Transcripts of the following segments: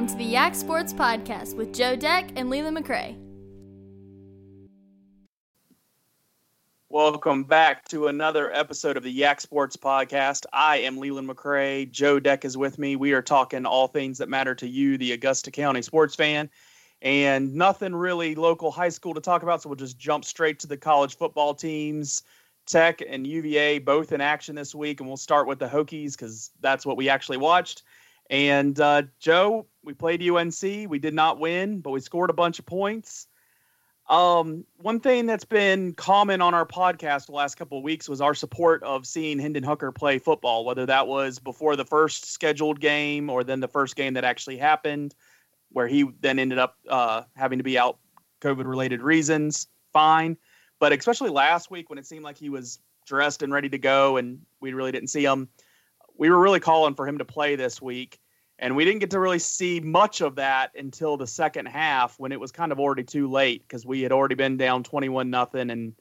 Welcome to the Yak Sports Podcast with Joe Deck and Leland McRae. Welcome back to another episode of the Yak Sports Podcast. I am Leland McRae. Joe Deck is with me. We are talking all things that matter to you, the Augusta County sports fan, and nothing really local high school to talk about. So we'll just jump straight to the college football teams. Tech and UVA both in action this week, and we'll start with the Hokies because that's what we actually watched. And uh, Joe, we played UNC. We did not win, but we scored a bunch of points. Um, one thing that's been common on our podcast the last couple of weeks was our support of seeing Hendon Hooker play football, whether that was before the first scheduled game or then the first game that actually happened, where he then ended up uh, having to be out COVID related reasons. Fine. But especially last week when it seemed like he was dressed and ready to go and we really didn't see him, we were really calling for him to play this week and we didn't get to really see much of that until the second half when it was kind of already too late because we had already been down 21 nothing and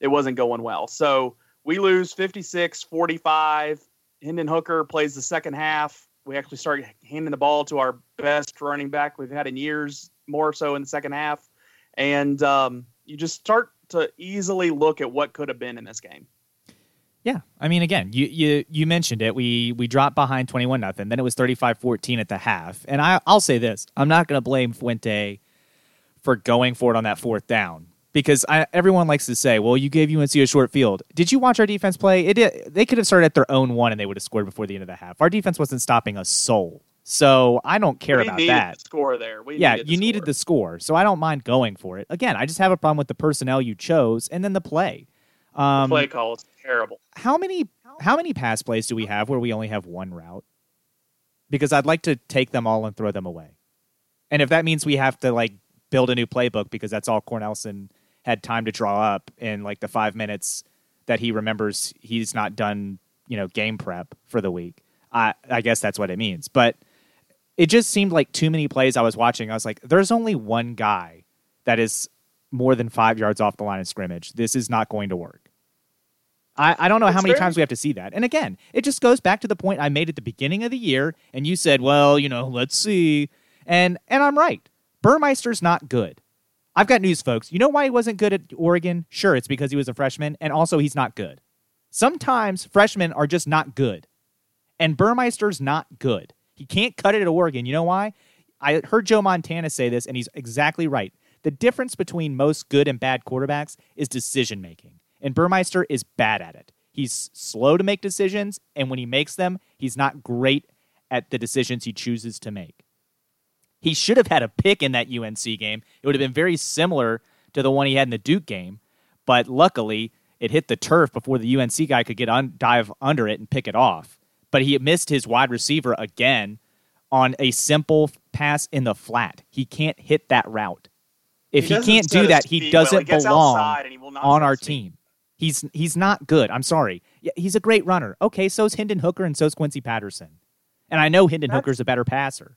it wasn't going well. So we lose 56 45. Hendon Hooker plays the second half. We actually start handing the ball to our best running back we've had in years, more so in the second half. And um, you just start to easily look at what could have been in this game. Yeah, I mean, again, you you you mentioned it. We we dropped behind twenty one nothing. Then it was 35-14 at the half. And I I'll say this: I'm not going to blame Fuente for going for it on that fourth down because I, everyone likes to say, "Well, you gave UNC a short field." Did you watch our defense play? It they could have started at their own one and they would have scored before the end of the half. Our defense wasn't stopping a soul. So I don't care we about needed that. The score there. We yeah, needed the you needed the score. So I don't mind going for it. Again, I just have a problem with the personnel you chose and then the play. Um, play call is terrible. how many how many pass plays do we have where we only have one route? Because I'd like to take them all and throw them away. And if that means we have to like build a new playbook because that's all Cornelsen had time to draw up in like the five minutes that he remembers he's not done, you know, game prep for the week. I I guess that's what it means. But it just seemed like too many plays I was watching. I was like, there's only one guy that is more than five yards off the line of scrimmage. This is not going to work. I, I don't know how many times we have to see that. And again, it just goes back to the point I made at the beginning of the year, and you said, well, you know, let's see. And and I'm right. Burmeister's not good. I've got news, folks. You know why he wasn't good at Oregon? Sure, it's because he was a freshman, and also he's not good. Sometimes freshmen are just not good. And Burmeister's not good. He can't cut it at Oregon. You know why? I heard Joe Montana say this, and he's exactly right. The difference between most good and bad quarterbacks is decision making. And Burmeister is bad at it. He's slow to make decisions, and when he makes them, he's not great at the decisions he chooses to make. He should have had a pick in that UNC game. It would have been very similar to the one he had in the Duke game, but luckily it hit the turf before the UNC guy could get un- dive under it and pick it off. But he missed his wide receiver again on a simple pass in the flat. He can't hit that route. If he, doesn't can't do that, he doesn't He belong he on our feet. team. He's he's not good. I'm sorry. He's a great runner. Okay, so's Hendon Hooker and so's Quincy Patterson. And I know Hendon That's- Hooker's a better passer.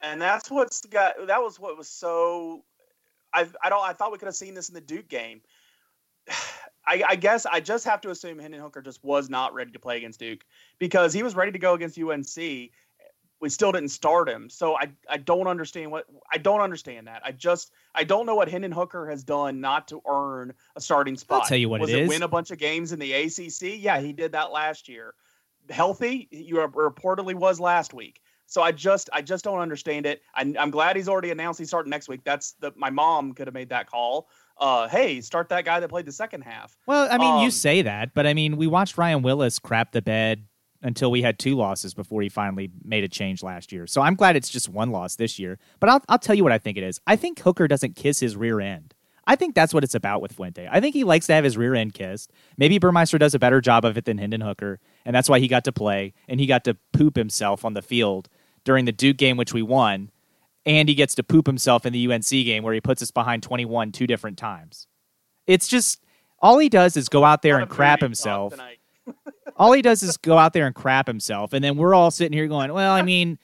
and that's what's got that was what was so I I don't I thought we could have seen this in the Duke game. I, I guess I just have to assume Hendon Hooker just was not ready to play against Duke because he was ready to go against UNC. We still didn't start him, so I I don't understand what I don't understand that. I just I don't know what Hendon Hooker has done not to earn a starting spot. I'll tell you what was it is. Win a bunch of games in the ACC. Yeah, he did that last year. Healthy, you reportedly was last week. So I just I just don't understand it. I, I'm glad he's already announced he's starting next week. That's the my mom could have made that call. Uh, hey, start that guy that played the second half. Well, I mean, you Um, say that, but I mean, we watched Ryan Willis crap the bed until we had two losses before he finally made a change last year. So I'm glad it's just one loss this year. But I'll I'll tell you what I think it is. I think Hooker doesn't kiss his rear end. I think that's what it's about with Fuente. I think he likes to have his rear end kissed. Maybe Burmeister does a better job of it than Hendon Hooker, and that's why he got to play and he got to poop himself on the field during the Duke game, which we won, and he gets to poop himself in the UNC game where he puts us behind 21 two different times. It's just all he does is go out there and crap himself. tonight. All he does is go out there and crap himself, and then we're all sitting here going, "Well, I mean,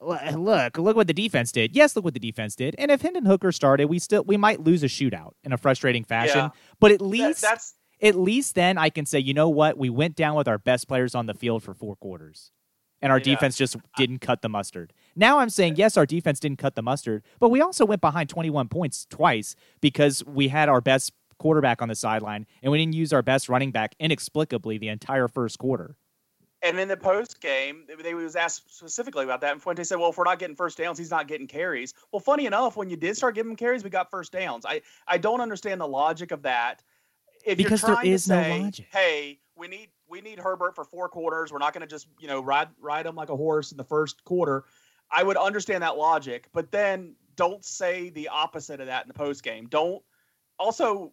look, look what the defense did. Yes, look what the defense did. And if Hendon Hooker started, we still we might lose a shootout in a frustrating fashion. Yeah. But at That- least that's at least then I can say, you know what? We went down with our best players on the field for four quarters. And our Yeah. defense just didn't cut the mustard. Now I'm saying, yes, our defense didn't cut the mustard, but we also went behind 21 points twice because we had our best quarterback on the sideline and we didn't use our best running back inexplicably the entire first quarter. And in the post game, they was asked specifically about that, and Fuente said, "Well, if we're not getting first downs, he's not getting carries." Well, funny enough, when you did start giving him carries, we got first downs. I I don't understand the logic of that. If because there is say, no logic. Hey, we need we need Herbert for four quarters. We're not going to just you know ride ride him like a horse in the first quarter. I would understand that logic, but then don't say the opposite of that in the post game. Don't also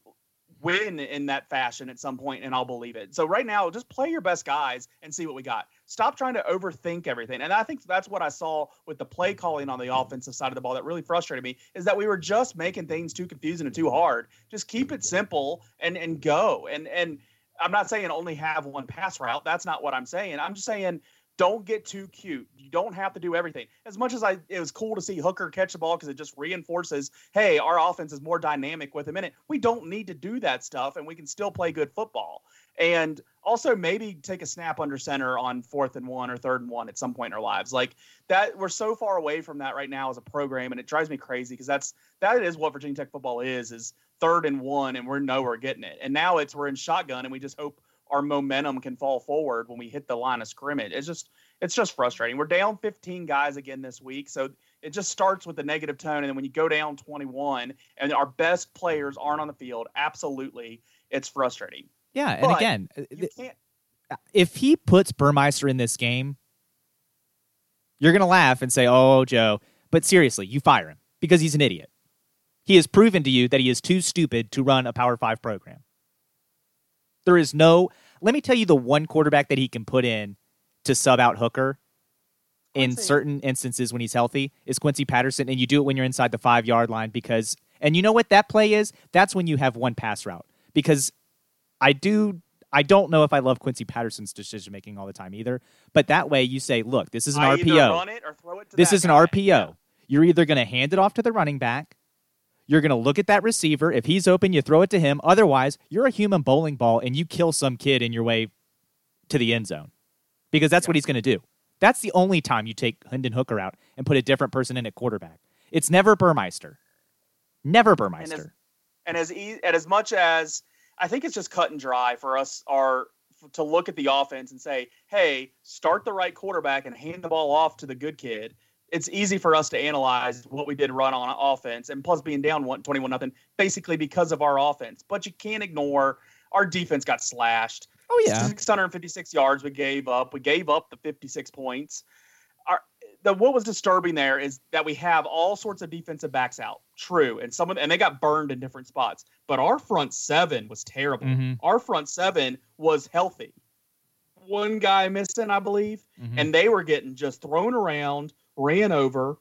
win in that fashion at some point and I'll believe it. So right now, just play your best guys and see what we got. Stop trying to overthink everything. And I think that's what I saw with the play calling on the offensive side of the ball that really frustrated me is that we were just making things too confusing and too hard. Just keep it simple and and go. And and I'm not saying only have one pass route. That's not what I'm saying. I'm just saying don't get too cute. You don't have to do everything. As much as I, it was cool to see Hooker catch the ball because it just reinforces, hey, our offense is more dynamic with in it. We don't need to do that stuff, and we can still play good football. And also maybe take a snap under center on fourth and one or third and one at some point in our lives. Like that, we're so far away from that right now as a program, and it drives me crazy because that's that is what Virginia Tech football is: is third and one, and we're nowhere getting it. And now it's we're in shotgun, and we just hope our momentum can fall forward when we hit the line of scrimmage. It's just it's just frustrating. We're down 15 guys again this week, so it just starts with the negative tone, and then when you go down 21 and our best players aren't on the field, absolutely, it's frustrating. Yeah, and but again, uh, if he puts Burmeister in this game, you're gonna laugh and say, "Oh, Joe," but seriously, you fire him because he's an idiot. He has proven to you that he is too stupid to run a Power Five program. There is no. Let me tell you the one quarterback that he can put in to sub out Hooker in certain instances when he's healthy is Quincy Patterson, and you do it when you're inside the five yard line because, and you know what that play is? That's when you have one pass route because I do. I don't know if I love Quincy Patterson's decision making all the time either, but that way you say, look, this is an I RPO. this is an. RPO. Yeah. You're either going to hand it off to the running back you're going to look at that receiver. If he's open, you throw it to him. Otherwise, you're a human bowling ball and you kill some kid in your way to the end zone because that's yeah. what he's going to do. That's the only time you take Hendon Hooker out and put a different person in at quarterback. It's never Burmeister. Never Burmeister. And as, and as, e- and as much as I think it's just cut and dry for us our to look at the offense and say, "Hey, start the right quarterback and hand the ball off to the good kid." It's easy for us to analyze what we did run on offense and plus being down 21 nothing basically because of our offense. But you can't ignore our defense got slashed. Oh yeah. 656 yards we gave up. We gave up the 56 points. Our the what was disturbing there is that we have all sorts of defensive backs out. True. And some of and they got burned in different spots. But our front seven was terrible. Mm-hmm. Our front seven was healthy. One guy missing, I believe, mm-hmm. and they were getting just thrown around ran over.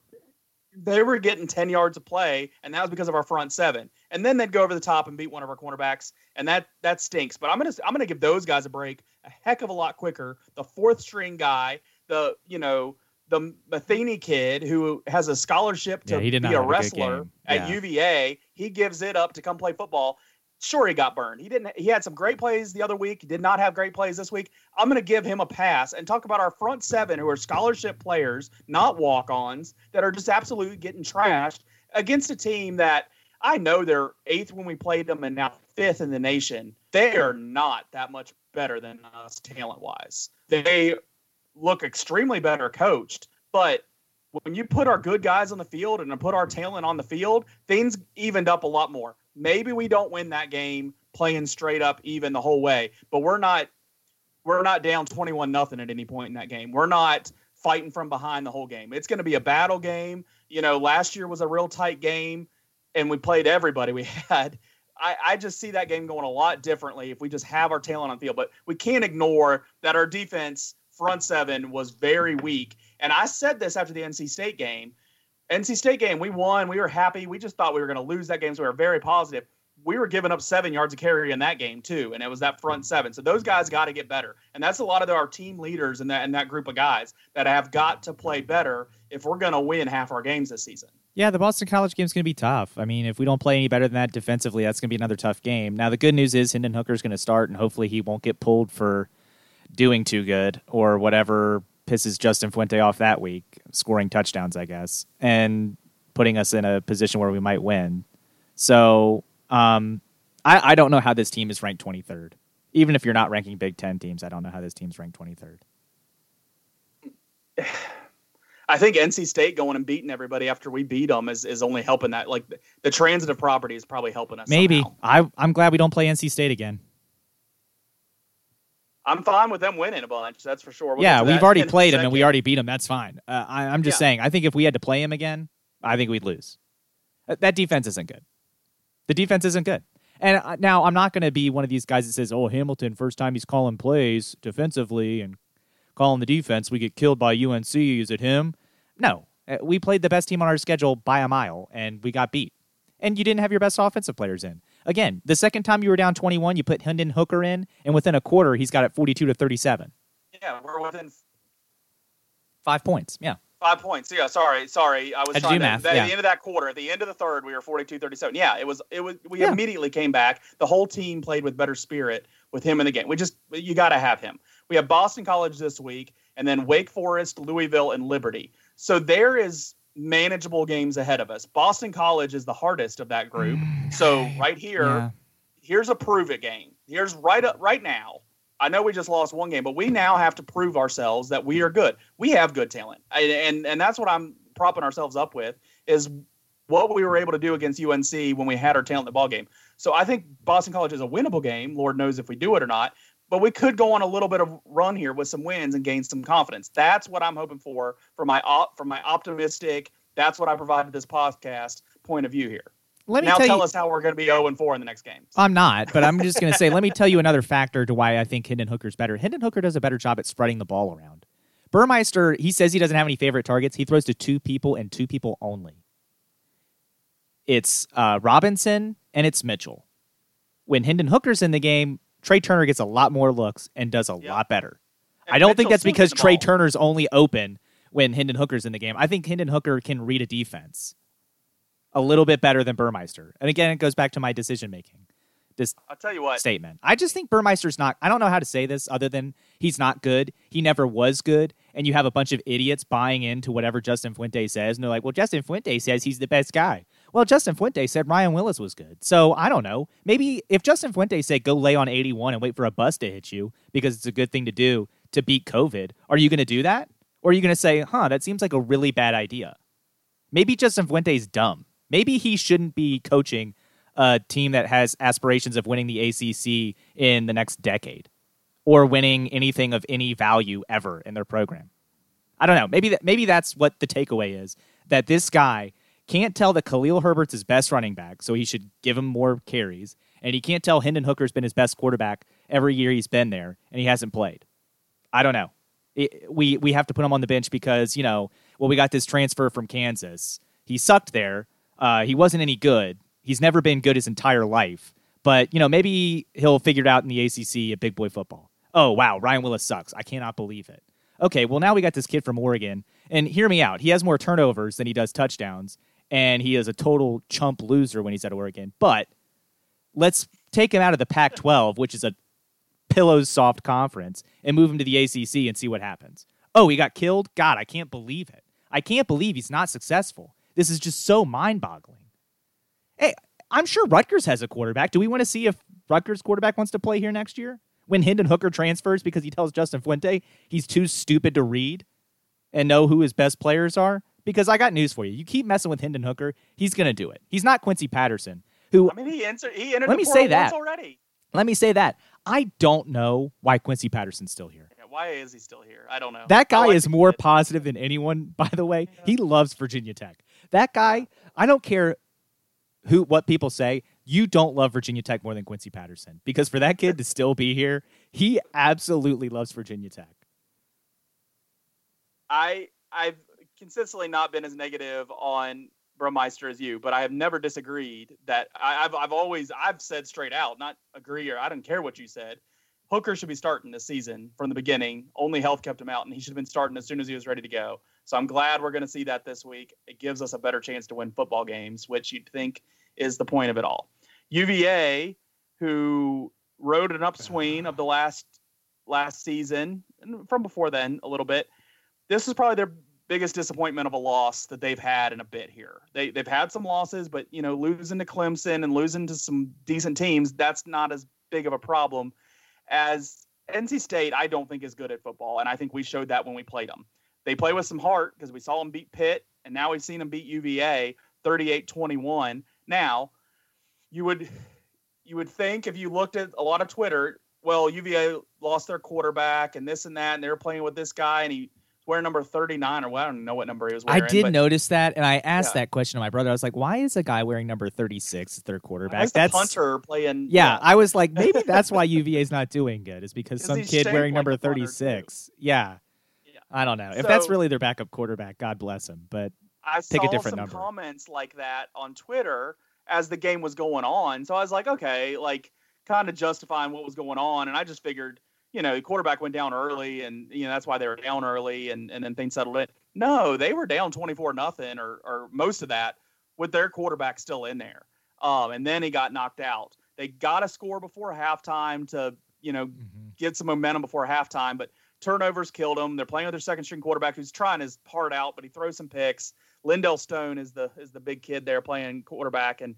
They were getting 10 yards of play, and that was because of our front seven. And then they'd go over the top and beat one of our cornerbacks, and that that stinks. But I'm gonna I'm gonna give those guys a break a heck of a lot quicker. The fourth string guy, the you know the Matheny kid who has a scholarship to yeah, be a wrestler a at UVA, he gives it up to come play football sure he got burned. He didn't. He had some great plays the other week. Did not have great plays this week. I'm going to give him a pass and talk about our front seven who are scholarship players, not walk-ons, that are just absolutely getting trashed against a team that I know they're eighth when we played them and now fifth in the nation. They are not that much better than us talent-wise. They look extremely better coached, but when you put our good guys on the field and put our talent on the field, things evened up a lot more. Maybe we don't win that game playing straight up even the whole way, but we're not we're not down 21 nothing at any point in that game. We're not fighting from behind the whole game. It's going to be a battle game. You know, last year was a real tight game and we played everybody we had. I, I, just see that game going a lot differently if we just have our talent on field. But we can't ignore that our defense front seven was very weak. And I said this after the NC State game NC State game, we won. We were happy. We just thought we were going to lose that game, so we were very positive. We were giving up seven yards of carry in that game too, and it was that front seven. So those guys got to get better, and that's a lot of our team leaders and that and that group of guys that have got to play better if we're going to win half our games this season. Yeah, the Boston College game is going to be tough. I mean, if we don't play any better than that defensively, that's going to be another tough game. Now, the good news is Hendon Hooker is going to start, and hopefully he won't get pulled for doing too good or whatever pisses Justin Fuente off that week, scoring touchdowns, I guess, and putting us in a position where we might win. So um, I, I don't know how this team is ranked 23rd. Even if you're not ranking Big Ten teams, I don't know how this team's ranked 23rd. I think NC State going and beating everybody after we beat them is, is only helping that. Like the, transitive property is probably helping us. Maybe somehow. I I'm glad we don't play NC State again. I'm fine with them winning a bunch. That's for sure. We'll yeah, we've already played them and we already beat them. That's fine. Uh, I, I'm just Yeah. saying. I think if we had to play him again, I think we'd lose. Uh, That defense isn't good. The defense isn't good. And uh, now I'm not going to be one of these guys that says, "Oh, Hamilton, first time he's calling plays defensively and calling the defense, we get killed by UNC." Is it him? No, Uh, we played the best team on our schedule by a mile, and we got beat. And you didn't have your best offensive players in. Again, the second time you were down 21, you put Hendon Hooker in, and within a quarter, he's got it 42 to 37. Yeah, we're within Five points. Yeah. Five points. Yeah, sorry, sorry. I was to trying to. math, at yeah. the end of that quarter, at the end of the third, we were 42-37. Yeah, it was. It was. We Yeah. immediately came back. The whole team played with better spirit with him in the game. We just you got to have him. We have Boston College this week, and then Wake Forest, Louisville, and Liberty. So there is manageable games ahead of us. Boston College is the hardest of that group. Mm. So right here, Yeah. here's a prove it game. Here's right up right now. I know we just lost one game, but we now have to prove ourselves that we are good. We have good talent, and and, and that's what I'm propping ourselves up with is what we were able to do against UNC when we had our talent in the ball game. So I think Boston College is a winnable game. Lord knows if we do it or not. But we could go on a little bit of run here with some wins and gain some confidence. That's what I'm hoping for for my op, for my optimistic. That's what I provided this podcast point of view here. Let me now tell, tell you, us how we're going to be 0 and 4 in the next game. I'm not, but I'm just going to say, let me tell you another factor to why I think Hendon Hooker's better. Hendon Hooker does a better job at spreading the ball around. Burmeister, he says he doesn't have any favorite targets. He throws to two people and two people only. It's uh, Robinson and it's Mitchell. When Hendon Hooker's in the game, Tre Turner gets a lot more looks and does a Yeah. lot better. And I don't think that's because Tre ball. Turner's only open when Hendon Hooker's in the game. I think Hendon Hooker can read a defense a little bit better than Burmeister. And again, it goes back to my decision making. This I'll tell you what. statement. I just think Burmeister's not. I don't know how to say this other than he's not good. He never was good, and you have a bunch of idiots buying into whatever Justin Fuente says, and they're like, "Well, Justin Fuente says he's the best guy." Well, Justin Fuente said Ryan Willis was good, so I don't know. Maybe if Justin Fuente said go lay on eighty-one and wait for a bus to hit you because it's a good thing to do to beat COVID, are you going to do that, or are you going to say, "Huh, that seems like a really bad idea"? Maybe Justin Fuente's dumb. Maybe he shouldn't be coaching a team that has aspirations of winning the ACC in the next decade or winning anything of any value ever in their program. I don't know. Maybe that, maybe that's what the takeaway is that this guy can't tell that Khalil Herbert's his best running back, so he should give him more carries, and he can't tell Hendon Hooker's been his best quarterback every year he's been there, and he hasn't played. I don't know. It, we we have to put him on the bench because you know, well, we got this transfer from Kansas. He sucked there. Uh, he wasn't any good. He's never been good his entire life. But you know, maybe he'll figure it out in the ACC at big boy football. Oh wow, Ryan Willis sucks. I cannot believe it. Okay, well now we got this kid from Oregon, and hear me out. He has more turnovers than he does touchdowns, and he is a total chump loser when he's at Oregon. But let's take him out of the Pac-12, which is a pillows soft conference, and move him to the ACC and see what happens. Oh, he got killed. God, I can't believe it. I can't believe he's not successful. This is just so mind-boggling. Hey, I'm sure Rutgers has a quarterback. Do we want to see if Rutgers quarterback wants to play here next year? When Hendon Hooker transfers because he tells Justin Fuente he's too stupid to read and know who his best players are? Because I got news for you. You keep messing with Hendon Hooker, he's going to do it. He's not Quincy Patterson, who I mean, he entered. He entered. Let the me say that. already. let me say that. I don't know why Quincy Patterson's still here. Yeah, why is he still here? I don't know. That guy like is more positive than anyone, by the way. He loves Virginia Tech. That guy, I don't care who what people say, you don't love Virginia Tech more than Quincy Patterson. Because for that kid to still be here, he absolutely loves Virginia Tech. I I've consistently not been as negative on Burmeister as you, but I have never disagreed that I, I've I've always I've said straight out, not agree or I don't care what you said. Hooker should be starting this season from the beginning. Only health kept him out, and he should have been starting as soon as he was ready to go. So I'm glad we're going to see that this week. It gives us a better chance to win football games, which you'd think is the point of it all. UVA, who rode an upswing of the last last season and from before then a little bit, this is probably their biggest disappointment of a loss that they've had in a bit here. They they've had some losses, but you know, losing to Clemson and losing to some decent teams, that's not as big of a problem as NC State. I don't think is good at football, and I think we showed that when we played them. They play with some heart because we saw them beat Pitt, and now we've seen them beat UVA 38-21. Now, you would you would think if you looked at a lot of Twitter, well, UVA lost their quarterback and this and that, and they were playing with this guy, and he wearing number 39 or well, I don't know what number he was wearing. I did but notice that, and I asked Yeah. that question to my brother. I was like, "Why is a guy wearing number 36 as their quarterback?" As the punter playing. Yeah, I was like, maybe that's why UVA is not doing good. Is because some kid wearing like number a punter, too. 36. Yeah. Yeah. I don't know if that's really their backup quarterback. God bless him. But I Pick a different some number. comments like that on Twitter as the game was going on. So I was like, okay, like kind of justifying what was going on, and I just figured, you know, the quarterback went down early, and you know that's why they were down early, and and then things settled in. No, they were down twenty four nothing, or or most of that with their quarterback still in there. Um, and then he got knocked out. They got a score before halftime to you know get some momentum before halftime, but turnovers killed them. They're playing with their second string quarterback who's trying his heart out, but he throws some picks. Lindell Stone is the is the big kid there playing quarterback, and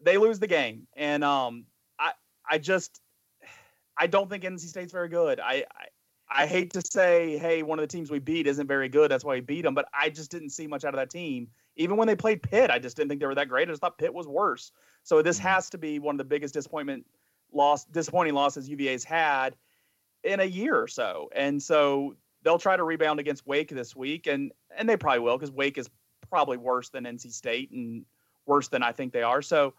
they lose the game. And um, I I just I don't think NC State's very good. I, I I hate to say, hey, one of the teams we beat isn't very good. That's why we beat them. But I just didn't see much out of that team. Even when they played Pitt, I just didn't think they were that great. I just thought Pitt was worse. So this mm-hmm. has to be one of the biggest disappointment loss, disappointing losses UVA's had in a year or so. And so they'll try to rebound against Wake this week, and and they probably will because Wake is probably worse than NC State and worse than I think they are. So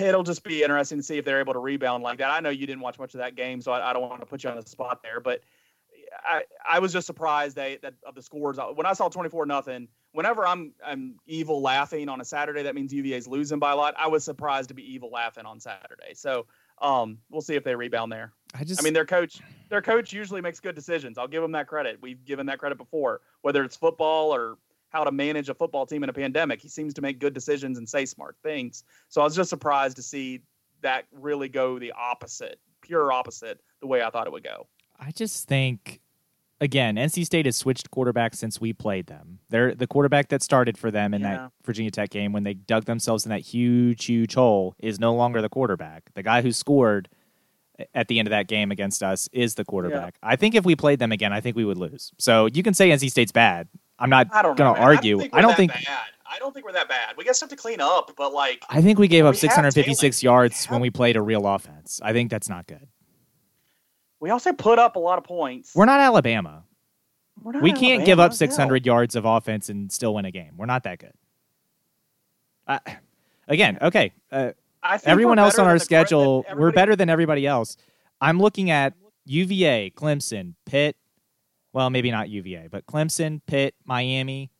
it'll just be interesting to see if they're able to rebound like that. I know you didn't watch much of that game, so I, I don't want to put you on the spot there, but I, I was just surprised they, that of the scores when I saw twenty four nothing. Whenever I'm I'm evil laughing on a Saturday, that means UVA's losing by a lot. I was surprised to be evil laughing on Saturday. So um, we'll see if they rebound there. I just I mean, their coach, their coach usually makes good decisions. I'll give them that credit. We've given that credit before, whether it's football or how to manage a football team in a pandemic. He seems to make good decisions and say smart things. So I was just surprised to see that really go the opposite, pure opposite, the way I thought it would go. I just think again, NC State has switched quarterbacks since we played them. They're the quarterback that started for them in Yeah. that Virginia Tech game when they dug themselves in that huge, huge hole is no longer the quarterback. The guy who scored at the end of that game against us is the quarterback. I think if we played them again, I think we would lose. So you can say NC State's bad. I'm not I don't going man. to argue. I don't think. I don't think we're that bad. We got stuff to clean up, but like I think we gave up have 656 yards We when we played a real offense. I think that's not good. we also put up a lot of points. We're not Alabama. We're not we can't give up Alabama, 600 yards of offense and still win a game. We're not that good. Uh, again, okay. Uh. I think everyone else on our schedule, we're better than everybody else. I'm looking at UVA, Clemson, Pitt. Well, maybe not UVA, but Clemson, Pitt, Miami.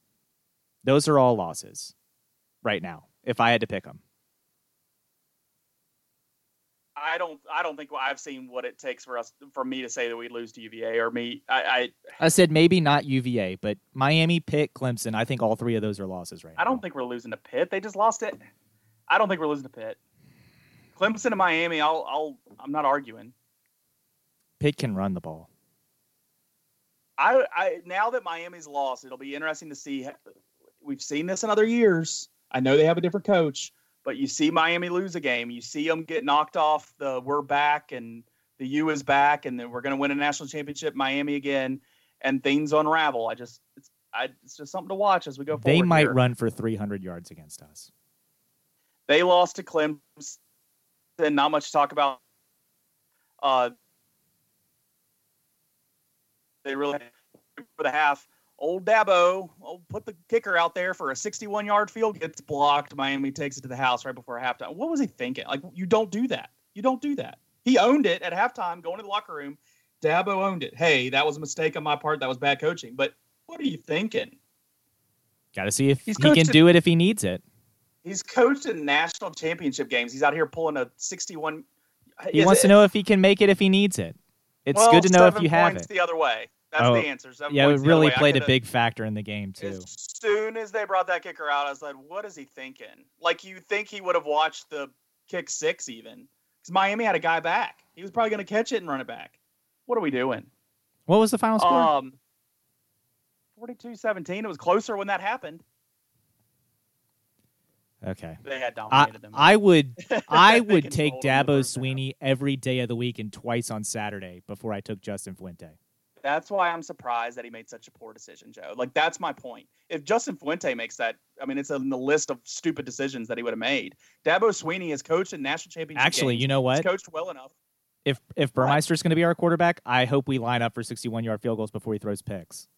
Those are all losses right now. If I had to pick them, I don't. I don't think I've seen what it takes for us for me to say that we lose to UVA or me. I. I said maybe not UVA, but Miami, Pitt, Clemson. I think all three of those are losses right I, I now. don't think we're losing to Pitt. They just lost it. I don't think we're losing to Pitt. Clemson and Miami. I'll. I'll. I'm not arguing. Pitt can run the ball. I. I now that Miami's lost, it'll be interesting to see. We've seen this in other years. I know they have a different coach, but you see Miami lose a game. You see them get knocked off the "we're back" and the "U is back" and then we're going to win a national championship. Miami again, and things unravel. I just. It's. I, it's just something to watch as we go forward. They might here. run for 300 yards against us. They lost to Clemson. Not much to talk about. Uh, they really for the half. Old Dabo, put the kicker out there for a 61-yard field, gets blocked. Miami takes it to the house right before halftime. What was he thinking? Like you don't do that. You don't do that. He owned it at halftime, going to the locker room. Dabo owned it. Hey, that was a mistake on my part. That was bad coaching. But what are you thinking? Got to see if He's he can do it if he needs it. He's coached in national championship games. He's out here pulling a 61. He wants to know if he can make it if he needs it. It's Well, good to know if you have it. The other way. That's Oh, the answer. Seven Yeah, it points the other really played a big factor in the game too. As soon as they brought that kicker out, I was like, "What is he thinking?" Like you think he would have watched the kick six even because Miami had a guy back. He was probably going to catch it and run it back. What are we doing? What was the final score? Um, 42-17. It was closer when that happened. Okay. They had I, dominated them. I would I would take controlled them in the Dabo. Swinney every day of the week and twice on Saturday before I took Justin Fuente. That's why I'm surprised that he made such a poor decision, Joe. Like that's my point. If Justin Fuente makes that, I mean, it's in the list of stupid decisions that he would have made. Dabo Swinney has coached in national championship. Actually, games. you know He's what? coached well enough. If if? Burmeister's going to be our quarterback, I hope we line up for 61 yard field goals before he throws picks.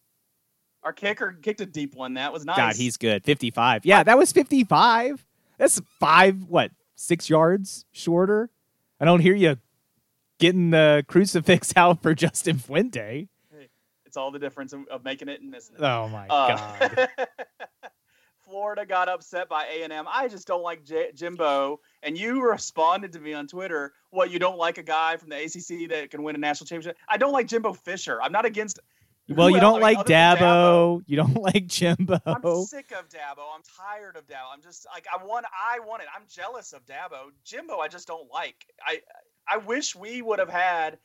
Our kicker kicked a deep one. That was nice. God, he's good. 55. Yeah, that was 55. That's five, what, six yards shorter? I don't hear you getting the crucifix out for Justin Fuente. It's all the difference of, of making it and missing it. Oh, my Uh, God. Florida got upset by A&M. I just don't like J- Jimbo. And you responded to me on Twitter, what, you don't like a guy from the ACC that can win a national championship? I don't like Jimbo Fisher. I'm not against Well, you don't mean, like than Dabo. You don't like Jimbo. I'm sick of Dabo. I'm tired of Dabo. I'm just like I want I want it. I'm jealous of Dabo. Jimbo I just don't like. I I wish we would have had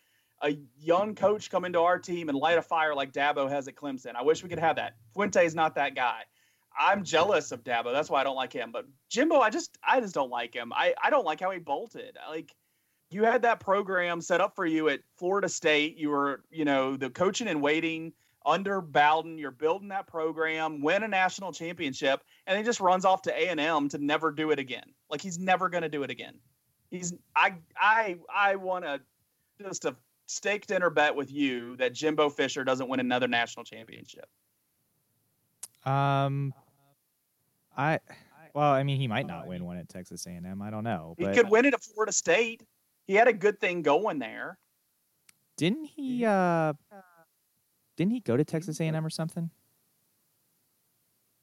a young coach come into our team and light a fire like Dabo has at Clemson. I wish we could have that. Fuente's not that guy. I'm jealous of Dabo. That's why I don't like him. But Jimbo, I just I just don't like him. I, I don't like how he bolted. Like you had that program set up for you at Florida State. You were, you know, the coaching and waiting under Bowden. You're building that program, win a national championship, and he just runs off to A and M to never do it again. Like he's never going to do it again. He's I I I want to just a steak dinner bet with you that Jimbo Fisher doesn't win another national championship. Um, I well, I mean, he might not win one at Texas A&M. I don't know, He could win it at Florida State. He had a good thing going there. didn't he? Uh, didn't he go to Texas A&M or something?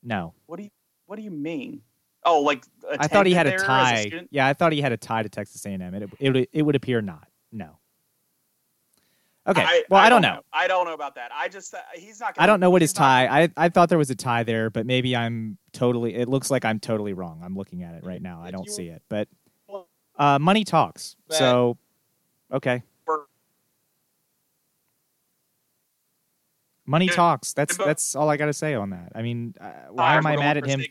No, What do you What do you mean? Oh, like I thought he had a tie. student? yeah, I thought he had a tie to Texas A&M. It it would, it would appear not. No. Okay. well, I, don't know. I don't know about that. I just uh, he's not. Gonna, I don't know what his tie. gonna- I I thought there was a tie there, but maybe I'm totally. It looks like I'm totally wrong. I'm looking at it right now. I don't you- see it, but Well- uh, money talks. So, okay, money Yeah, talks. That's that's all I got to say on that. I mean, uh, why am I mad at him?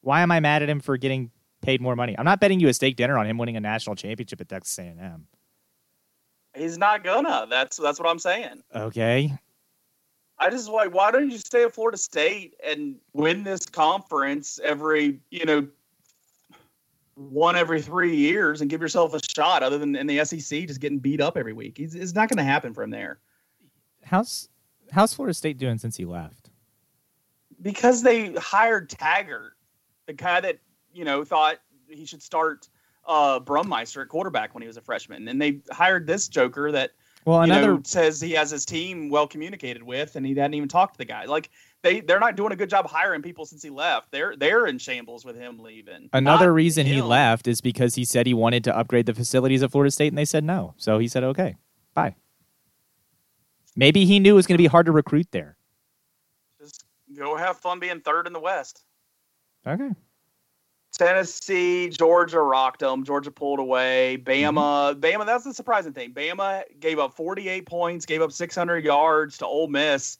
Why am I mad at him for getting paid more money? I'm not betting you a steak dinner on him winning a national championship at Texas A&M. He's not gonna. That's that's what I'm saying. Okay, I just like why don't you stay at Florida State and win this conference every you know one every three years and give yourself a shot other than in the SEC just getting beat up every week. He's, it's not going to happen from there how's how's Florida State doing since he left? because they hired Taggart, the guy that you know thought he should start uh, Burmeister at quarterback when he was a freshman, and they hired this joker that Well, you another know, says he has his team well communicated with, and he hadn't even talked to the guy. Like they they're not doing a good job hiring people since he left. They're they're in shambles with him leaving. Another Not reason he left is because he said he wanted to upgrade the facilities at Florida State, and they said no. So he said, "Okay, bye." Maybe he knew it was going to be hard to recruit there. Just go have fun being third in the West. Okay. Tennessee, Georgia rocked them. Georgia pulled away. Bama, mm-hmm. Bama. That's the surprising thing. Bama gave up 48 points, gave up 600 yards to Ole Miss.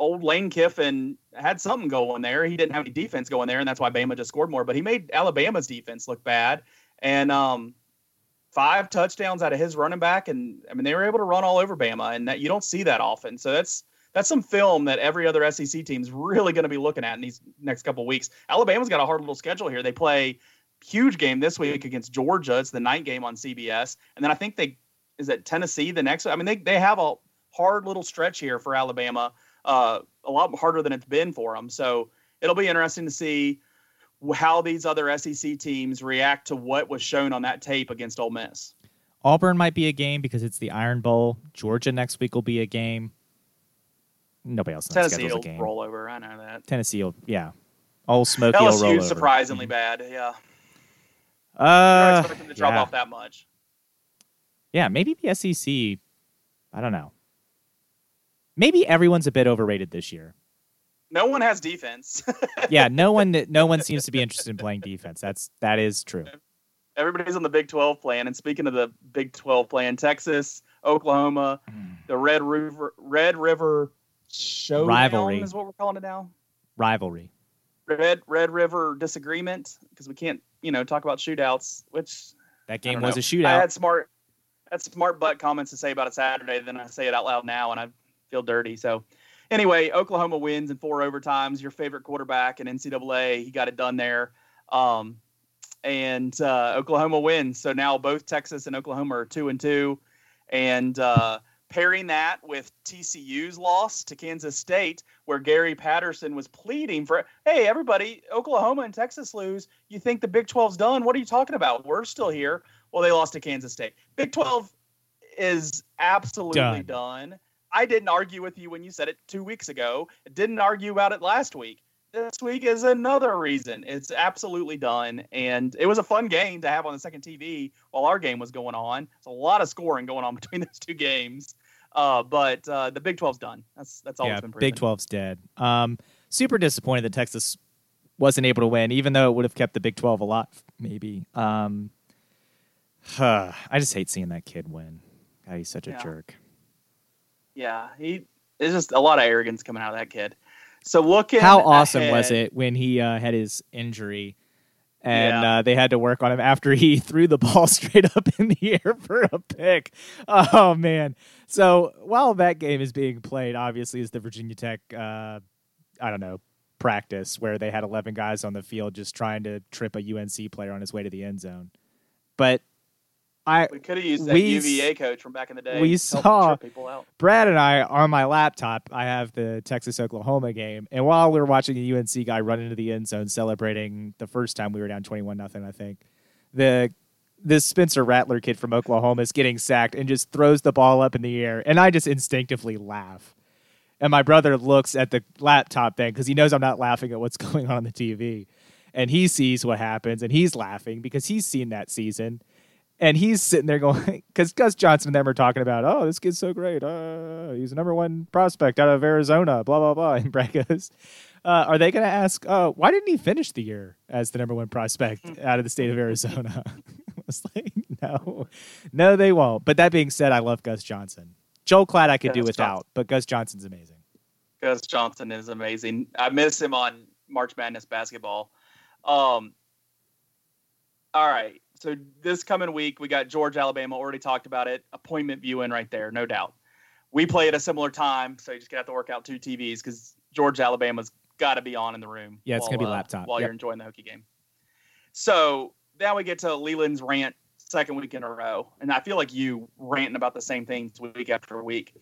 Old Lane Kiffin had something going there. He didn't have any defense going there, and that's why Bama just scored more. But he made Alabama's defense look bad, and um, five touchdowns out of his running back, and I mean they were able to run all over Bama, and that you don't see that often. So that's that's some film that every other SEC team is really going to be looking at in these next couple weeks. Alabama's got a hard little schedule here. They play huge game this week against Georgia. It's the night game on CBS, and then I think they is it Tennessee the next. I mean they they have a hard little stretch here for Alabama, uh, a lot harder than it's been for them. So it'll be interesting to see how these other SEC teams react to what was shown on that tape against Ole Miss. Auburn might be a game because it's the Iron Bowl. Georgia next week will be a game. Nobody else Tennessee will roll over. I know that. Tennessee will, yeah. Old Smoky will roll LSU over. surprisingly bad. Yeah, I Uh, don't expect them to drop yeah. off that much. yeah, maybe the SEC. I don't know. Maybe everyone's a bit overrated this year. No one has defense. Yeah, no one, no one seems to be interested in playing defense. That's that is true. Everybody's on the Big 12 plan. And speaking of the Big 12 plan, Texas, Oklahoma, mm. the Red River Red River Showdown Rivalry. is what we're calling it now. Rivalry. Red Red River disagreement because we can't you know talk about shootouts, which That game was know. a shootout. I had smart, had smart butt comments to say about it Saturday. Then I say it out loud now, and I feel dirty. So, anyway, Oklahoma wins in four overtimes. Your favorite quarterback in NCAA, he got it done there. Um, and uh, Oklahoma wins. So now both Texas and Oklahoma are two and two, and uh, pairing that with TCU's loss to Kansas State, where Gary Patterson was pleading for, hey, everybody, Oklahoma and Texas lose. You think the Big 12's done? What are you talking about? We're still here. Well, they lost to Kansas State. Big 12 is absolutely Done. done. I didn't argue with you when you said it two weeks ago. Didn't argue about it last week. This week is another reason. It's absolutely done. And it was a fun game to have on the second TV while our game was going on. It's a lot of scoring going on between those two games. Uh, but uh, the Big 12's done. That's that's all yeah, that's been proven. Big 12's dead. Um, super disappointed that Texas wasn't able to win, even though it would have kept the Big 12 a lot, maybe. Um, I just hate seeing that kid win. God, he's such a Yeah. jerk. Yeah, he. There's just a lot of arrogance coming out of that kid. So looking How awesome was it when he uh, had his injury and Yeah. uh, they had to work on him after he threw the ball straight up in the air for a pick? Oh, man. So while that game is being played, obviously, is the Virginia Tech, uh, I don't know, practice where they had 11 guys on the field just trying to trip a UNC player on his way to the end zone. But I, We could have used that We UVA coach from back in the day. we saw- people out. Brad and I on my laptop, I have the Texas Oklahoma game, and while we were watching a UNC guy run into the end zone celebrating the first time we were down twenty one nothing, I think the this Spencer Rattler kid from Oklahoma is getting sacked and just throws the ball up in the air, and I just instinctively laugh. And my brother looks at the laptop thing because he knows I'm not laughing at what's going on on the TV, and he sees what happens and he's laughing because he's seen that season. And he's sitting there going, because Gus Johnson and them are talking about, oh, this kid's so great. Uh, he's the number one prospect out of Arizona, blah, blah, blah. And Brad goes, uh, are they going to ask, uh, why didn't he finish the year as the number one prospect out of the state of Arizona? I was like, no, no, they won't. But that being said, I love Gus Johnson. Joel Klatt I could do without, Johnson. but Gus Johnson's amazing. Gus Johnson is amazing. I miss him on March Madness basketball. Um, all right. So this coming week, we got George, Alabama. Already talked about it. Appointment viewing right there, no doubt. We play at a similar time, so you just gonna have to work out two TVs because George, Alabama's got to be on in the room. Yeah, it's while, gonna be uh, laptop. while Yep. you're enjoying the hockey game. So now we get to Leland's rant, second week in a row, and I feel like you ranting about the same things week after week.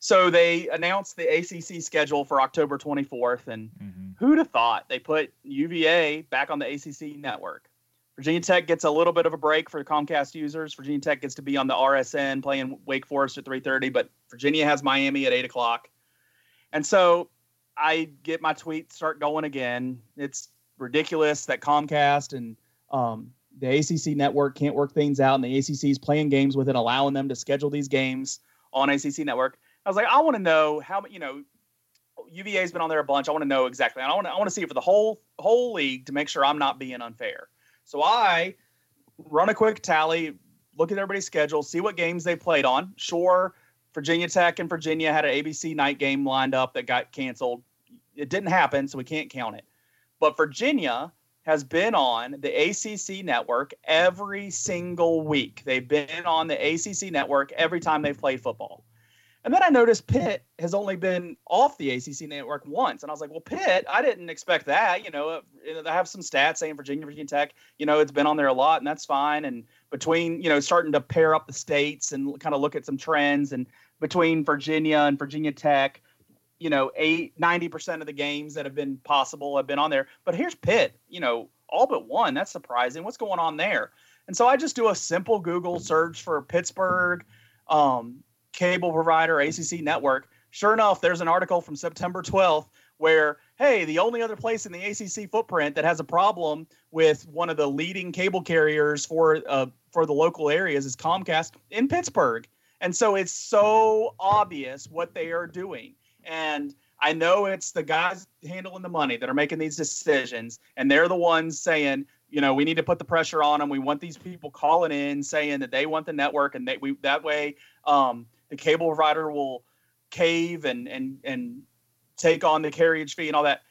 So they announced the ACC schedule for October 24th, and Mm-hmm. who'd have thought they put UVA back on the ACC network? Virginia Tech gets a little bit of a break for Comcast users. Virginia Tech gets to be on the RSN playing Wake Forest at 3:30, but Virginia has Miami at 8 o'clock. And so I get my tweets start going again. It's ridiculous that Comcast and um, the ACC network can't work things out, and the ACC is playing games with it, allowing them to schedule these games on ACC network. I was like, I want to know how you know UVA's been on there a bunch. I want to know exactly. I want to I want to see it for the whole whole league to make sure I'm not being unfair. So I run a quick tally, look at everybody's schedule, see what games they played on. Sure, Virginia Tech and Virginia had an ABC night game lined up that got canceled. It didn't happen, so we can't count it. But Virginia has been on the ACC network every single week. They've been on the ACC network every time they've played football. And then I noticed Pitt has only been off the ACC network once. And I was like, well, Pitt, I didn't expect that. You know, I have some stats saying Virginia, Virginia Tech, you know, it's been on there a lot, and that's fine. And between, you know, starting to pair up the states and kind of look at some trends, and between Virginia and Virginia Tech, you know, eight, 90% of the games that have been possible have been on there. But here's Pitt, you know, all but one. That's surprising. What's going on there? And so I just do a simple Google search for Pittsburgh. Um, cable provider, ACC network. Sure enough, there's an article from September 12th where, hey, the only other place in the ACC footprint that has a problem with one of the leading cable carriers for uh, for the local areas is Comcast in Pittsburgh. And so it's so obvious what they are doing. And I know it's the guys handling the money that are making these decisions, and they're the ones saying, you know, we need to put the pressure on them. We want these people calling in saying that they want the network, and they we that way um, the cable provider will cave and and and take on the carriage fee and all that.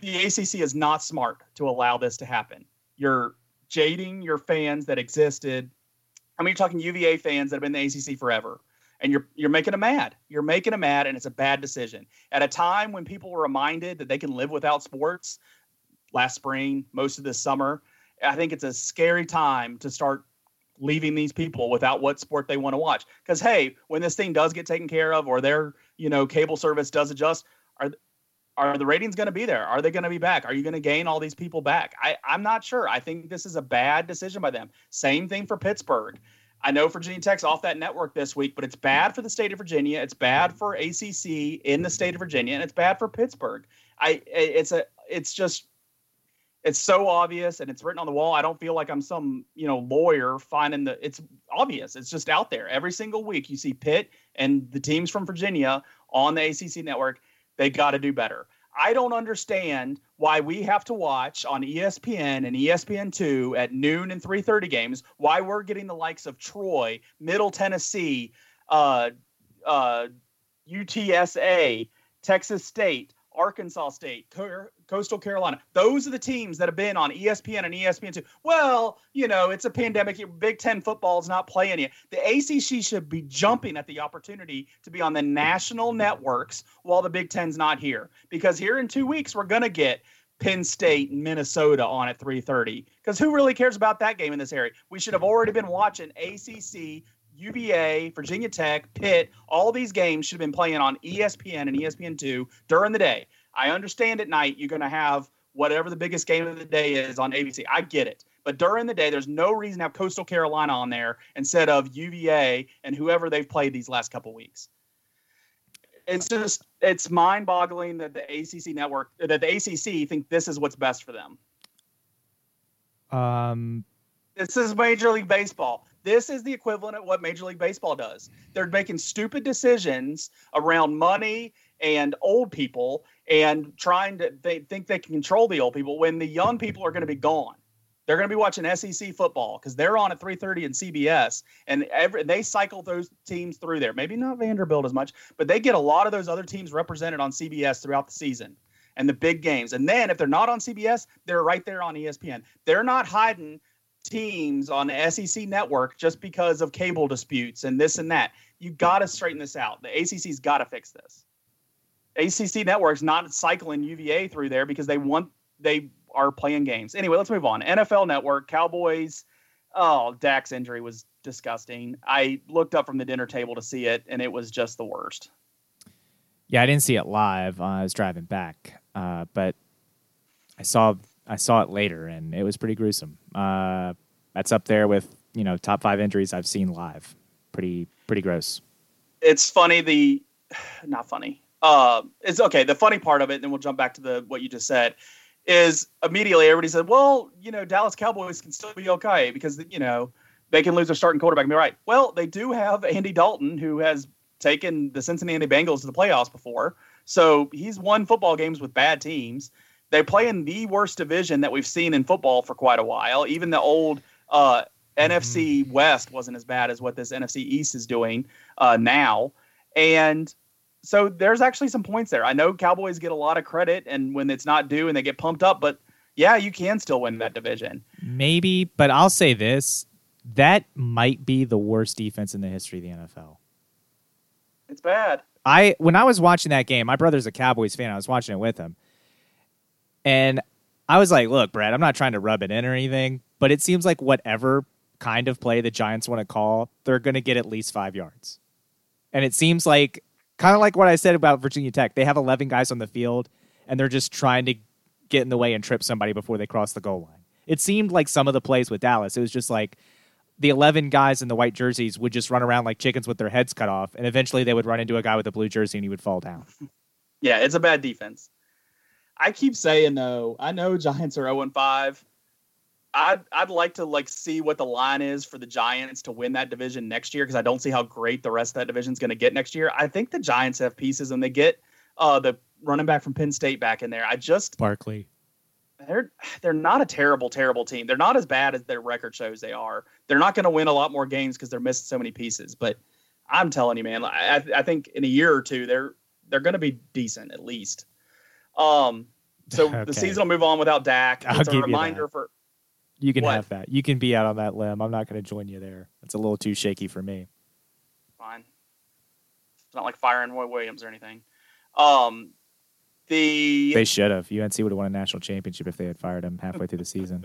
The ACC is not smart to allow this to happen. You're jading your fans that existed. I mean, you're talking UVA fans that have been in the ACC forever, and you're you're making them mad. You're making them mad, and it's a bad decision at a time when people were reminded that they can live without sports. Last spring, most of this summer, I think it's a scary time to start leaving these people without what sport they want to watch. Because hey, when this thing does get taken care of, or their you know cable service does adjust, are are the ratings going to be there? Are they going to be back? Are you going to gain all these people back? I, I'm not sure. I think this is a bad decision by them. Same thing for Pittsburgh. I know Virginia Tech's off that network this week, but it's bad for the state of Virginia. It's bad for ACC in the state of Virginia, and it's bad for Pittsburgh. I it's a it's just it's so obvious and it's written on the wall. I don't feel like I'm some you know lawyer finding the. It's obvious. It's just out there every single week. You see Pitt and the teams from Virginia on the ACC network they got to do better. I don't understand why we have to watch on ESPN and ESPN2 at noon and 3:30 games. Why we're getting the likes of Troy, Middle Tennessee, uh, uh, UTSA, Texas State, Arkansas State, Coastal Carolina. Those are the teams that have been on ESPN and ESPN2. Well, you know, it's a pandemic. Big Ten football is not playing yet. The ACC should be jumping at the opportunity to be on the national networks while the Big Ten's not here. Because here in two weeks, we're going to get Penn State and Minnesota on at 3:30. Because who really cares about that game in this area? We should have already been watching ACC UVA, Virginia Tech, Pitt, all these games should have been playing on ESPN and ESPN2 during the day. I understand at night you're going to have whatever the biggest game of the day is on ABC. I get it. But during the day, there's no reason to have Coastal Carolina on there instead of UVA and whoever they've played these last couple weeks. It's just it's mind-boggling that the ACC network that the ACC think this is what's best for them. Um, this is Major League Baseball. This is the equivalent of what Major League Baseball does. They're making stupid decisions around money and old people and trying to they think they can control the old people when the young people are going to be gone. They're going to be watching SEC football because they're on at 3:30 in CBS, and every they cycle those teams through there. Maybe not Vanderbilt as much, but they get a lot of those other teams represented on CBS throughout the season and the big games. And then if they're not on CBS, they're right there on ESPN. They're not hiding teams on the SEC network just because of cable disputes and this and that. You got to straighten this out. The ACC's got to fix this. ACC network's not cycling UVA through there because they want they are playing games. Anyway, let's move on. NFL Network, Cowboys. Oh, Dak's injury was disgusting. I looked up from the dinner table to see it, and it was just the worst. Yeah, I didn't see it live. Uh, I was driving back, uh, but I saw I saw it later, and it was pretty gruesome. Uh, that's up there with you know top five injuries I've seen live. Pretty pretty gross. It's funny. The not funny. Uh, it's okay. The funny part of it, and then we'll jump back to the what you just said. Is immediately everybody said, well, you know, Dallas Cowboys can still be okay because you know they can lose their starting quarterback and be right. Well, they do have Andy Dalton, who has taken the Cincinnati Bengals to the playoffs before, so he's won football games with bad teams. They play in the worst division that we've seen in football for quite a while. Even the old uh, mm-hmm. NFC West wasn't as bad as what this NFC East is doing uh, now. And so there's actually some points there. I know Cowboys get a lot of credit and when it's not due and they get pumped up, but yeah, you can still win that division. Maybe, but I'll say this that might be the worst defense in the history of the NFL. It's bad. I when I was watching that game, my brother's a Cowboys fan. I was watching it with him. And I was like, look, Brad, I'm not trying to rub it in or anything, but it seems like whatever kind of play the Giants want to call, they're going to get at least five yards. And it seems like, kind of like what I said about Virginia Tech, they have 11 guys on the field and they're just trying to get in the way and trip somebody before they cross the goal line. It seemed like some of the plays with Dallas, it was just like the 11 guys in the white jerseys would just run around like chickens with their heads cut off, and eventually they would run into a guy with a blue jersey and he would fall down. Yeah, it's a bad defense. I keep saying though, I know Giants are 0 and 5. I'd I'd like to like see what the line is for the Giants to win that division next year because I don't see how great the rest of that division is going to get next year. I think the Giants have pieces and they get uh, the running back from Penn State back in there. I just Barkley. They're they're not a terrible terrible team. They're not as bad as their record shows they are. They're not going to win a lot more games because they're missing so many pieces. But I'm telling you, man. I, I think in a year or two, they're they're going to be decent at least. Um, so Okay. the season will move on without Dak. I'll a give you reminder for You can What? have that. You can be out on that limb. I'm not going to join you there. It's a little too shaky for me. fine. It's not like firing Roy Williams or anything. Um, the They should have. UNC would have won a national championship if they had fired him halfway through the season.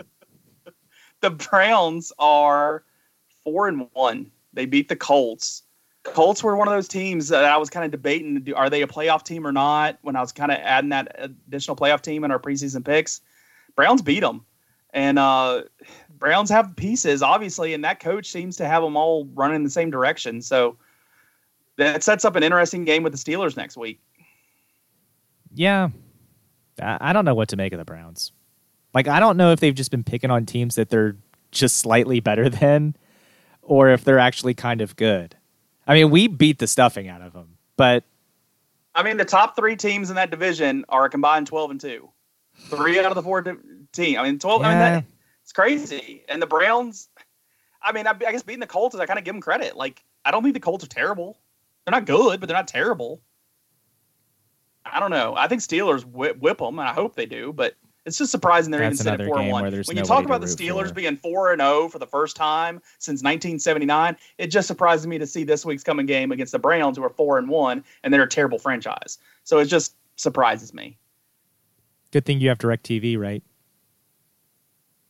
the Browns are four and one. They beat the Colts. Colts were one of those teams that I was kind of debating: do- are they a playoff team or not? When I was kind of adding that additional playoff team in our preseason picks, Browns beat them, and uh, Browns have pieces obviously, and that coach seems to have them all running in the same direction. So that sets up an interesting game with the Steelers next week. Yeah. I don't know what to make of the Browns. Like, I don't know if they've just been picking on teams that they're just slightly better than or if they're actually kind of good. I mean, we beat the stuffing out of them, but I mean, the top three teams in that division are a combined twelve and two. Three out of the four team. I mean, twelve. I mean, Yeah. that, it's crazy. And the Browns. I mean, I, I guess beating the Colts is I kind of give them credit. Like, I don't think the Colts are terrible. They're not good, but they're not terrible. I don't know. I think Steelers whip, whip them, and I hope they do. But it's just surprising they're That's even sitting at four and one. When you talk about the Steelers for. being four and zero for the first time since 1979, it just surprises me to see this week's coming game against the Browns, who are four and one, and they're a terrible franchise. So it just surprises me. Good thing you have DirecTV, right?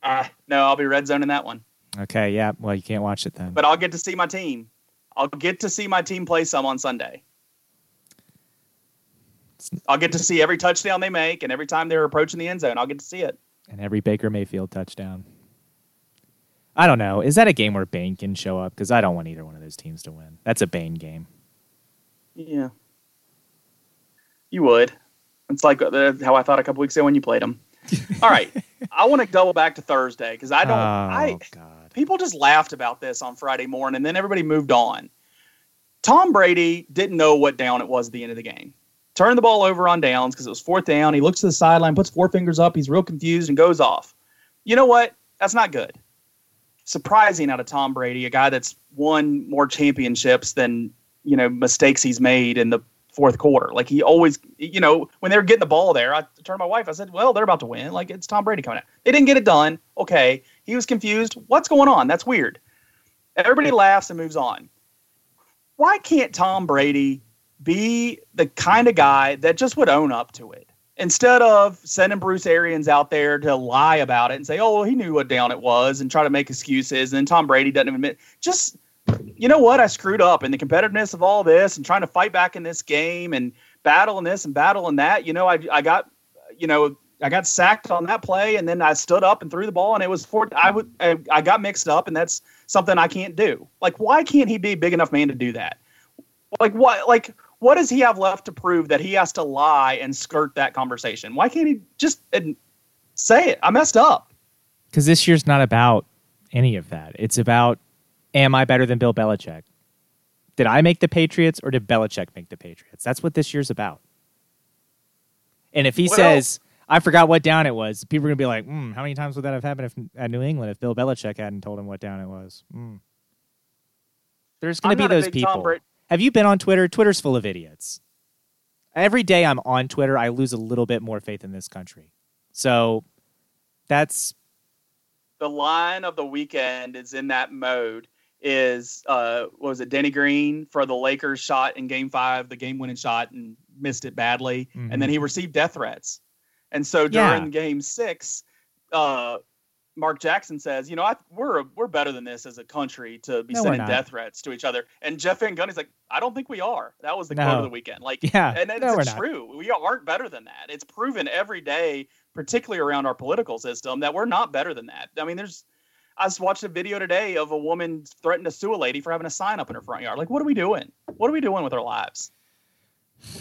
Uh, no, I'll be red zone in that one, Okay, yeah. Well, you can't watch it then. but I'll get to see my team. I'll get to see my team play some on Sunday. I'll get to see every touchdown they make, and every time they're approaching the end zone, I'll get to see it. and every Baker Mayfield touchdown. I don't know. Is that a game where Bane can show up? Because I don't want either one of those teams to win. That's a Bane game. Yeah, you would. It's like uh, how I thought a couple weeks ago when you played them. All right, I want to double back to Thursday because I don't. oh I God. people just laughed about this on Friday morning, and then everybody moved on. Tom Brady didn't know what down it was at the end of the game. Turned the ball over on downs because it was fourth down. He looks to the sideline, puts four fingers up. He's real confused and goes off. You know what? That's not good. Surprising out of Tom Brady, a guy that's won more championships than you know mistakes he's made in the fourth quarter. Like he always, you know, when they were getting the ball there, I turned to my wife. I said, "Well, they're about to win. Like it's Tom Brady coming out. They didn't get it done. Okay, he was confused. What's going on? That's weird." Everybody laughs and moves on. Why can't Tom Brady be the kind of guy that just would own up to it? Instead of sending Bruce Arians out there to lie about it and say, "Oh, well, he knew what down it was," and try to make excuses, and then Tom Brady doesn't even admit. Just you know what? I screwed up in the competitiveness of all this and trying to fight back in this game and battling this and battling that. You know, I I got you know I got sacked on that play and then I stood up and threw the ball and it was for I would I, got mixed up and that's something I can't do. Like why can't he be a big enough man to do that? Like what like what does he have left to prove that he has to lie and skirt that conversation? Why can't he just say it? I messed up. Because this year's not about any of that. It's about, am I better than Bill Belichick? Did I make the Patriots or did Belichick make the Patriots? That's what this year's about. And if he says, I forgot what down it was, people are going to be like, hmm, how many times would that have happened if, at New England if Bill Belichick hadn't told him what down it was? Hmm. There's going to be those people. Have you been on Twitter? Twitter's full of idiots. Every day I'm on Twitter, I lose a little bit more faith in this country. So that's the line of the weekend is in that mode is uh what was it Danny Green for the Lakers shot in game 5 the game winning shot and missed it badly Mhm. and then he received death threats and so Yeah. during game 6 uh Mark Jackson says, you know, I, we're we're better than this as a country to be No, sending death threats to each other. And Jeff Van Gundy's like, I don't think we are. That was the No. quote of the weekend. Like, Yeah, and it's no, we're not. true. We aren't better than that. It's proven every day, particularly around our political system, that we're not better than that. I mean, there's. I just watched a video today of a woman threatening to sue a lady for having a sign up in her front yard. Like, what are we doing? What are we doing with our lives?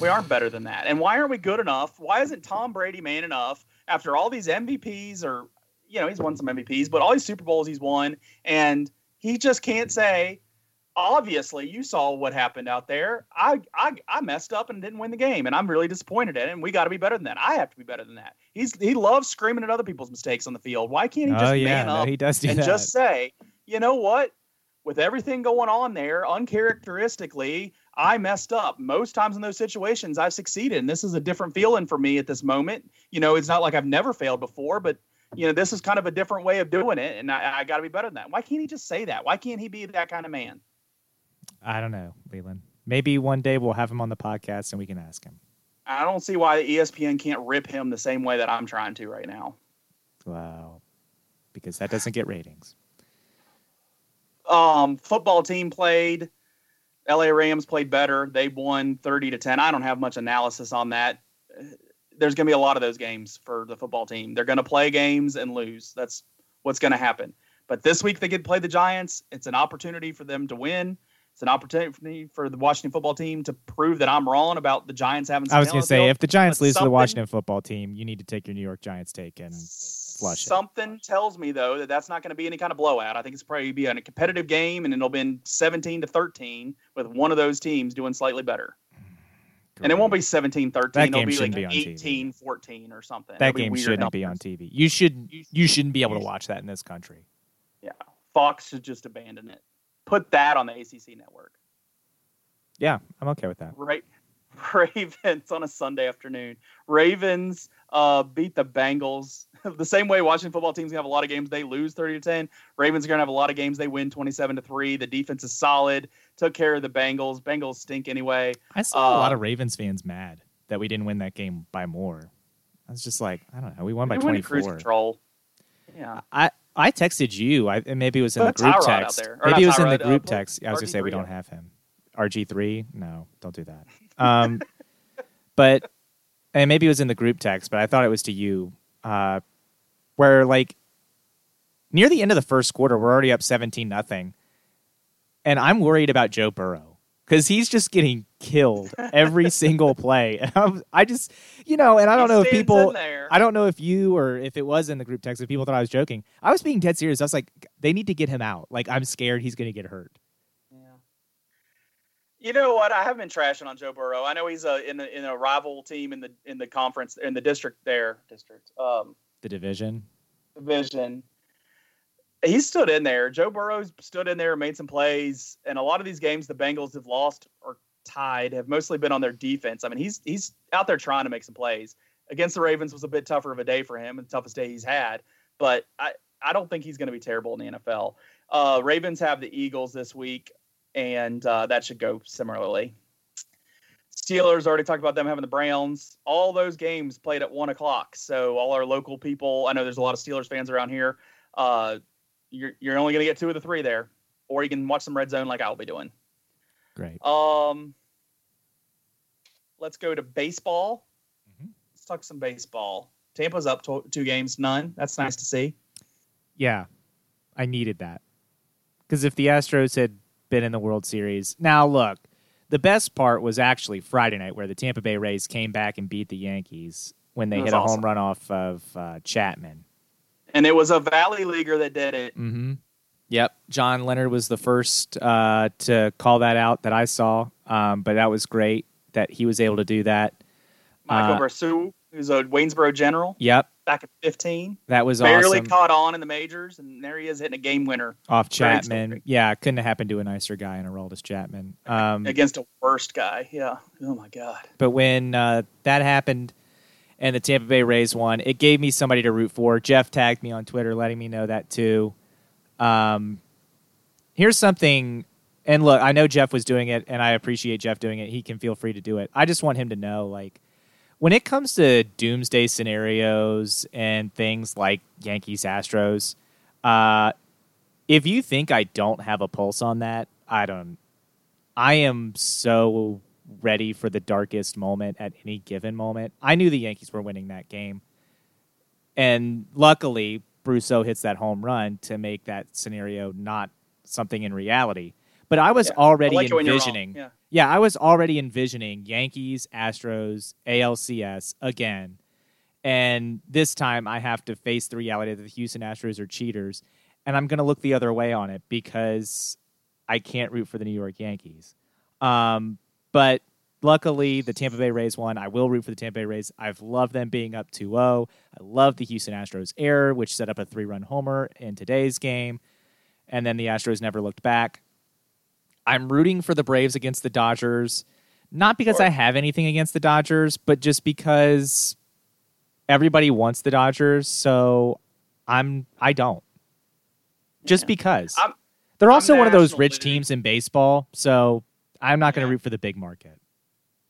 We aren't better than that. And why aren't we good enough? Why isn't Tom Brady man enough after all these MVPs or, you know, he's won some MVPs, but all these Super Bowls he's won, and he just can't say, obviously you saw what happened out there. I I I messed up and didn't win the game, and I'm really disappointed in it. And we got to be better than that. I have to be better than that. He's he loves screaming at other people's mistakes on the field. Why can't he oh, just oh yeah, man no, up he does do and that. just say, you know what? with everything going on there, uncharacteristically, I messed up. Most times in those situations, I've succeeded. And this is a different feeling for me at this moment. You know, it's not like I've never failed before, but you know, this is kind of a different way of doing it, and I, I got to be better than that. Why can't he just say that? Why can't he be that kind of man? I don't know, Leland. Maybe one day we'll have him on the podcast and we can ask him. I don't see why ESPN can't rip him the same way that I'm trying to right now. Wow, because that doesn't get ratings. Um, football team played. LA Rams played better. They won 30 to 10. I don't have much analysis on that there's going to be a lot of those games for the football team. They're going to play games and lose. That's what's going to happen. But this week they get to play the Giants. It's an opportunity for them to win. It's an opportunity for the Washington football team to prove that I'm wrong about the Giants having. I was going to say, if the Giants lose to the Washington football team, you need to take your New York Giants take and flush something it. Something tells me though that that's not going to be any kind of blowout. I think it's probably be a competitive game, and it'll be 17 to 13 with one of those teams doing slightly better. And it won't be 17 13. That It'll be like be 18 14 or something. That game shouldn't numbers. be on TV. You should you shouldn't be able to watch that in this country. Yeah. Fox should just abandon it. Put that on the ACC network. Yeah, I'm okay with that. Right. Ravens on a Sunday afternoon. Ravens uh, beat the Bengals the same way Washington football teams have a lot of games they lose 30 to 10. Ravens are going to have a lot of games they win 27 to 3. The defense is solid. Took care of the Bengals. Bengals stink anyway. I saw uh, a lot of Ravens fans mad that we didn't win that game by more. I was just like, I don't know. We won by 24. Cruise control. Yeah. I I texted you. I maybe it was in the group text. Maybe it was in the group uh, text. I was gonna say we don't have him. RG three? No, don't do that. Um, but and maybe it was in the group text, but I thought it was to you. Uh, where like near the end of the first quarter, we're already up 17 nothing. And I'm worried about Joe Burrow because he's just getting killed every single play. And I just, you know, and I don't he know if people, I don't know if you or if it was in the group text, if people thought I was joking. I was being dead serious. I was like, they need to get him out. Like, I'm scared he's going to get hurt. Yeah. You know what? I have been trashing on Joe Burrow. I know he's a, in a, in a rival team in the in the conference in the district there district. Um, the division. Division. He stood in there. Joe Burrow's stood in there, made some plays, and a lot of these games the Bengals have lost or tied have mostly been on their defense. I mean, he's he's out there trying to make some plays. Against the Ravens was a bit tougher of a day for him, the toughest day he's had. But I I don't think he's going to be terrible in the NFL. Uh, Ravens have the Eagles this week, and uh, that should go similarly. Steelers already talked about them having the Browns. All those games played at one o'clock. So all our local people, I know there's a lot of Steelers fans around here. Uh, you're you're only going to get two of the three there, or you can watch some red zone like I'll be doing. Great. Um, let's go to baseball. Mm-hmm. Let's talk some baseball. Tampa's up to, two games, none. That's nice to see. Yeah, I needed that because if the Astros had been in the World Series, now look the best part was actually Friday night, where the Tampa Bay Rays came back and beat the Yankees when they hit a awesome. home run off of uh, Chapman. And it was a Valley Leaguer that did it. Mm-hmm. Yep, John Leonard was the first uh, to call that out that I saw, um, but that was great that he was able to do that. Michael uh, who's a Waynesboro General. Yep, back at 15. That was barely awesome. caught on in the majors, and there he is hitting a game winner off Chapman. Yeah, couldn't have happened to a nicer guy in Aroldis Chapman um, against a worst guy. Yeah. Oh my god. But when uh, that happened, and the Tampa Bay Rays won, it gave me somebody to root for. Jeff tagged me on Twitter, letting me know that too. Um, here's something. And look, I know Jeff was doing it, and I appreciate Jeff doing it. He can feel free to do it. I just want him to know, like, when it comes to doomsday scenarios and things like Yankees Astros, uh, if you think I don't have a pulse on that, I don't. I am so ready for the darkest moment at any given moment. I knew the Yankees were winning that game, and luckily, Brosseau hits that home run to make that scenario not something in reality. But I was yeah. already I like envisioning. Yeah. yeah, I was already envisioning Yankees, Astros, ALCS again. And this time I have to face the reality that the Houston Astros are cheaters. And I'm going to look the other way on it because I can't root for the New York Yankees. Um, but luckily, the Tampa Bay Rays won. I will root for the Tampa Bay Rays. I've loved them being up 2 0. I love the Houston Astros error, which set up a three run homer in today's game. and then the Astros never looked back. I'm rooting for the Braves against the Dodgers, not because I have anything against the Dodgers, but just because everybody wants the Dodgers, so I'm I don't. Just Yeah. because. I'm- They're also one of those rich League. teams in baseball, so I'm not going to Yeah. root for the big market.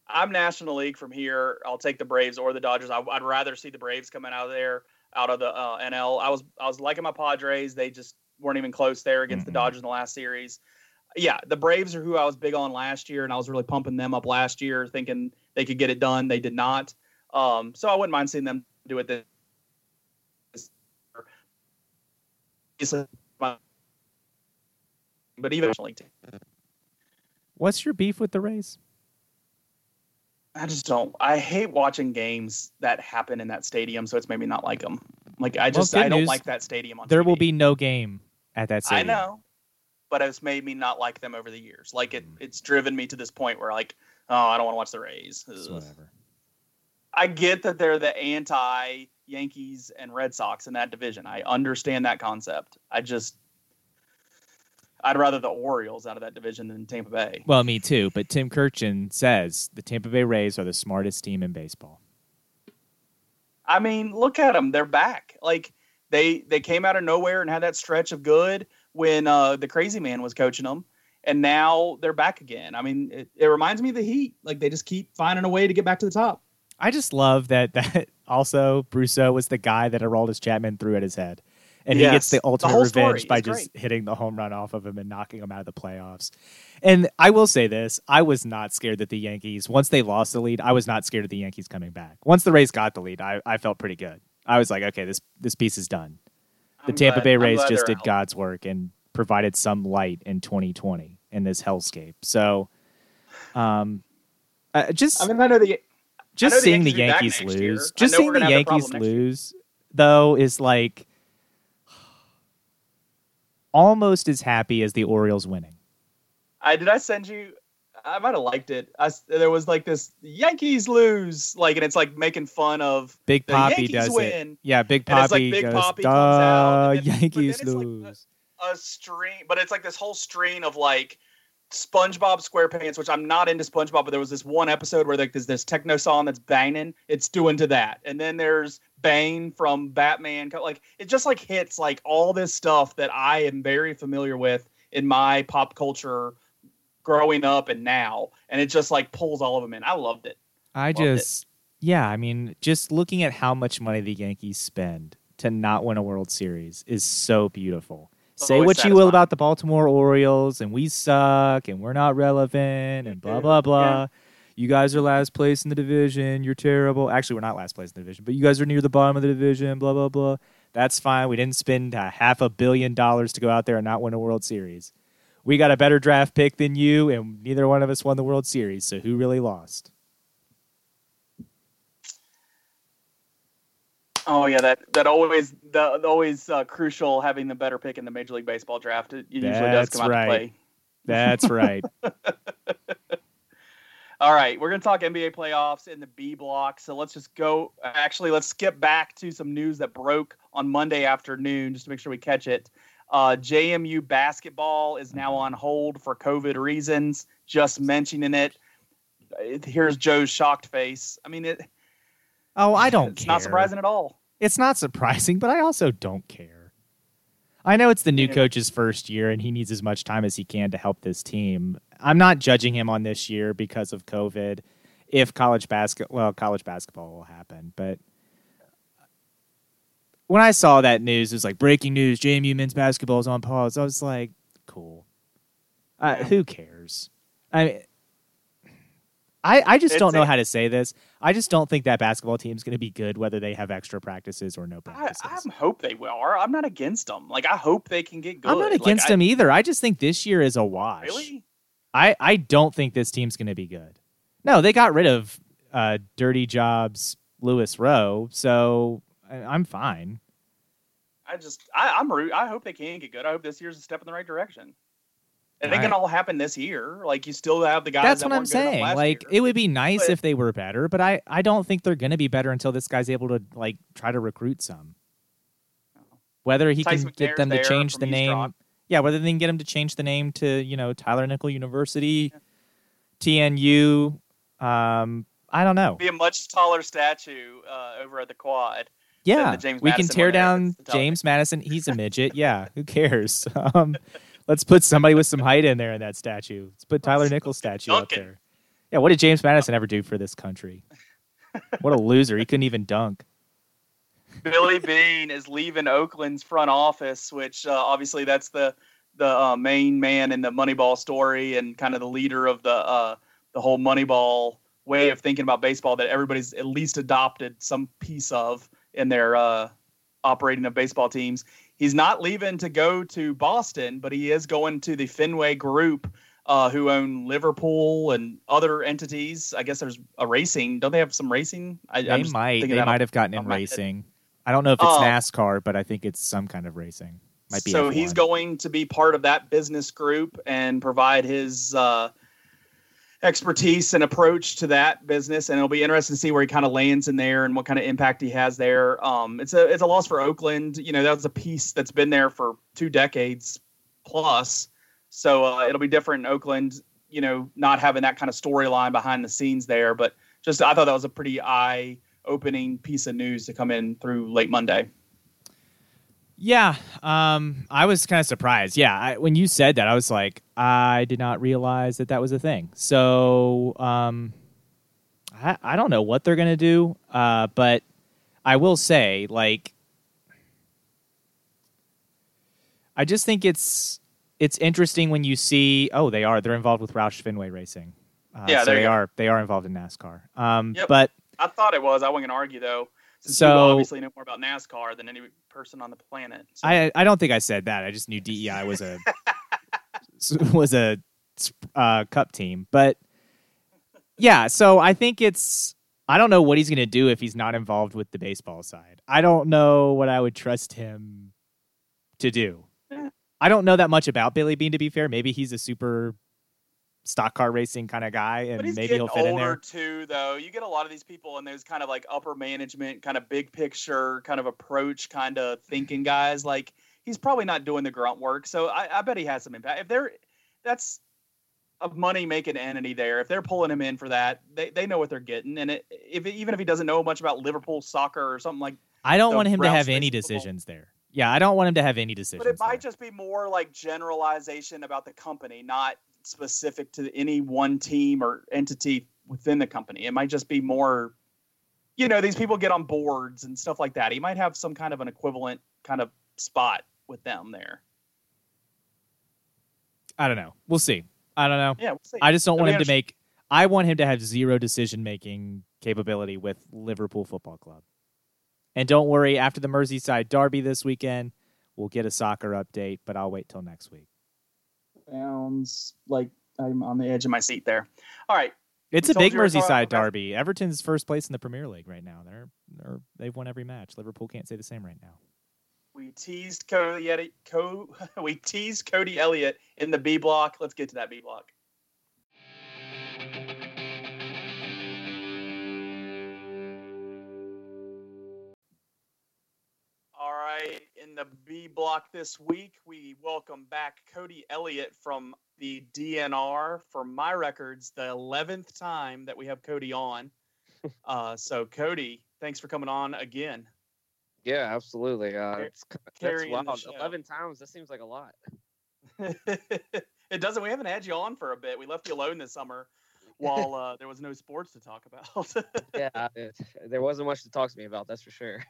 I'm National League from here. I'll take the Braves or the Dodgers. I, I'd rather see the Braves coming out of there, out of the uh, NL. I was I was liking my Padres. They just weren't even close there against Mm-mm. the Dodgers in the last series. Yeah, the Braves are who I was big on last year, and I was really pumping them up last year, thinking they could get it done. They did not. Um, so I wouldn't mind seeing them do it this. this- But even National League team. What's your beef with the Rays? I just don't. I hate watching games that happen in that stadium, so it's made me not like them. Like I just good I don't news. like that stadium on. There will be no game at that stadium. I know, but it's made me not like them over the years. Like it, hmm. it's driven me to this point where like, oh, I don't want to watch the Rays. It's whatever. I get that they're the anti Yankees and Red Sox in that division. I understand that concept. I just, I'd rather the Orioles out of that division than Tampa Bay. Well, me too. But Tim Kurkjian says the Tampa Bay Rays are the smartest team in baseball. I mean, look at them. They're back. Like they they came out of nowhere and had that stretch of good when uh, the crazy man was coaching them, and now they're back again. I mean, it, it reminds me of the Heat. Like they just keep finding a way to get back to the top. I just love that that also Brosseau was the guy that Aroldis Chapman threw at his head. And he gets the The ultimate story revenge by just hitting the home run off of him and knocking him out of the playoffs. And I will say this I was not scared that the Yankees, once they lost the lead, I was not scared of the Yankees coming back. Once the Rays got the lead, I, I felt pretty good. I was like, okay, this, this piece is done. The I'm Tampa glad- Bay Rays just did out. God's work and provided some light in 2020 in this hellscape. So, um, uh, just I mean, I know the just know seeing the Yankees will Yankees year. lose, just seeing the gonna have that Yankees next year. lose, though, is like almost as happy as the Orioles winning. I did I send you. I might have liked it. I there was like this Yankees lose, like, and it's like making fun of Big the Poppy Yankees does it. win. Yeah, Big And it's like Big goes, Poppy comes out, then- Yankees it's like lose. a string, but it's like this whole string of like SpongeBob SquarePants, which I'm not into SpongeBob, but there was this one episode where like there's this techno song that's banging, it's doing to that, and then there's Bane from Batman, like it just like hits like all this stuff that I am very familiar with in my pop culture growing up and now, and it just like pulls all of them in. I loved it. I Loved it. just, yeah, I mean, just looking at how much money the Yankees spend to not win a World Series is so beautiful. Oh, it's Say what you will about the Baltimore Orioles, and we suck, and we're not relevant, and blah blah blah. You guys are last place in the division. You're terrible. Actually, we're not last place in the division, but you guys are near the bottom of the division. Blah blah blah. That's fine. We didn't spend a half a billion dollars to go out there and not win a World Series. We got a better draft pick than you, and neither one of us won the World Series. So who really lost? Oh yeah, that that always the, always uh, crucial having the better pick in the Major League Baseball draft. It usually does come out right. to play. That's right. All right, we're going to talk NBA playoffs in the B block. So let's just go. Actually, let's skip back to some news that broke on Monday afternoon just to make sure we catch it. Uh, JMU basketball is now on hold for COVID reasons. Just mentioning it. Here's Joe's shocked face. I mean, it, Oh, I don't it's care. not surprising at all. It's not surprising, but I also don't care. I know it's the new coach's first year and he needs as much time as he can to help this team. I'm not judging him on this year because of COVID. If college basket, well, college basketball will happen, but when I saw that news, it was like breaking news: JMU men's basketball is on pause. I was like, cool. Uh, who cares? I mean, I I just It's don't know a- how to say this. I just don't think that basketball team is going to be good whether they have extra practices or no practices. I hope they are. I'm not against them. Like I hope they can get good. I'm not Like, against I- them either. I just think this year is a wash. Really? I, I don't think this team's going to be good. No, they got rid of uh, Dirty Jobs Louis Rowe, so I, I'm fine. I just I, I'm root. I hope they can get good. I hope this year's a step in the right direction. And it I- can all happen this year. Like you still have the guys. That's that what I'm weren't good enough saying. Like year. it would be nice But- if they were better, but I, I don't think they're going to be better until this guy's able to like try to recruit some. Whether he Tyson can get them to change the East name. Rock. Yeah, whether they can get him to change the name to you know Tyler Nickel University, TNU. Um, I don't know. Be a much taller statue uh, over at the quad. Yeah, the James we can tear down. James Madison. He's a midget. yeah, who cares? Um, let's put somebody with some height in there in that statue. Let's put Tyler Nickel's statue up there. Yeah, what did James Madison ever do for this country? What a loser! He couldn't even dunk. Billy Beane is leaving Oakland's front office, which uh, obviously that's the the uh, main man in the Moneyball story and kind of the leader of the uh, the whole Moneyball way of thinking about baseball that everybody's at least adopted some piece of in their uh, operating of baseball teams. He's not leaving to go to Boston, but he is going to the Fenway Group, uh, who own Liverpool and other entities. I guess there's a racing. Don't they have some racing? I, I'm They might. They might have gotten in racing. head. I don't know if it's Um, NASCAR, but I think it's some kind of racing. Might be. so he's F1. going to be part of that business group and provide his uh, expertise and approach to that business. And it'll be interesting to see where he kind of lands in there and what kind of impact he has there. Um, it's a it's a loss for Oakland. You know, that was a piece that's been there for two decades plus. So uh, it'll be different in Oakland. You know, not having that kind of storyline behind the scenes there, but just I thought that was a pretty eye opening piece of news to come in through late Monday. Yeah, um, I was kind of surprised. Yeah, I, when you said that, I was like, I did not realize that that was a thing. So, um, I, I don't know what they're gonna do, uh, but I will say, like, I just think it's it's interesting when you see, oh, they are they're involved with Roush Fenway Racing. Uh, Yeah, so they go. are they are involved in NASCAR. Um, Yep. but I thought it was. I wasn't gonna argue though. Since So- obviously know more about NASCAR than any person on the planet. So- I I don't think I said that. I just knew DEI was a was a uh, cup team, but yeah. So I think it's I don't know what he's gonna do if he's not involved with the baseball side. I don't know what I would trust him to do. I don't know that much about Billy Beane to be fair. Maybe he's a super stock car racing kind of guy, and maybe he'll fit in there. too, though. You get a lot of these people in those kind of like upper management, kind of big picture, kind of approach, kind of thinking guys. Like he's probably not doing the grunt work, so I, I bet he has some impact. If they're that's a money making entity there. If they're pulling him in for that, they, they know what they're getting. And it, if even if he doesn't know much about Liverpool soccer or something like I don't want him to have any Racing football. decisions there. Yeah, I don't want him to have any decisions. But it might there. just be more like generalization about the company, not specific to any one team or entity within the company. It might just be more, you know, these people get on boards and stuff like that. He might have some kind of an equivalent kind of spot with them there. I don't know. We'll see. I don't know. Yeah, we'll see. I just don't It'll want be him to make. I want him to have zero decision making capability with Liverpool Football Club. And don't worry, after the Merseyside Derby this weekend, we'll get a soccer update. But I'll wait till next week. Sounds like I'm on the edge of my seat there. All right. It's a big you we were talking Merseyside derby. Everton's first place in the Premier League right now. They're, they're they've won every match. Liverpool can't say the same right now. We teased Cody Co- we teased Cody Elliott in the B block. Let's get to that B block. In the B block this week, we welcome back Cody Elliott from the DNR. For my records, the eleventh time that we have Cody on. Uh, so, Cody, thanks for coming on again. Yeah, absolutely. Uh, it's, that's wild. Eleven times. That seems like a lot. it doesn't. We haven't had you on for a bit. We left you alone this summer while uh, there was no sports to talk about. Yeah, it, there wasn't much to talk to me about. That's for sure.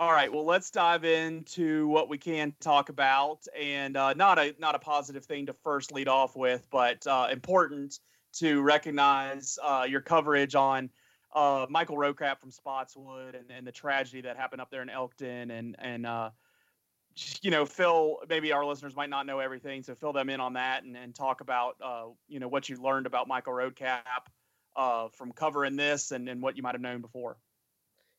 All right. Well, let's dive into what we can talk about, and uh, not a not a positive thing to first lead off with, but uh, important to recognize uh, your coverage on uh, Michael Rocap from Spotswood and, and the tragedy that happened up there in Elkton, and and uh, you know, Phil. Maybe our listeners might not know everything, so fill them in on that and, and talk about uh, you know what you learned about Michael uh, from covering this and, and what you might have known before.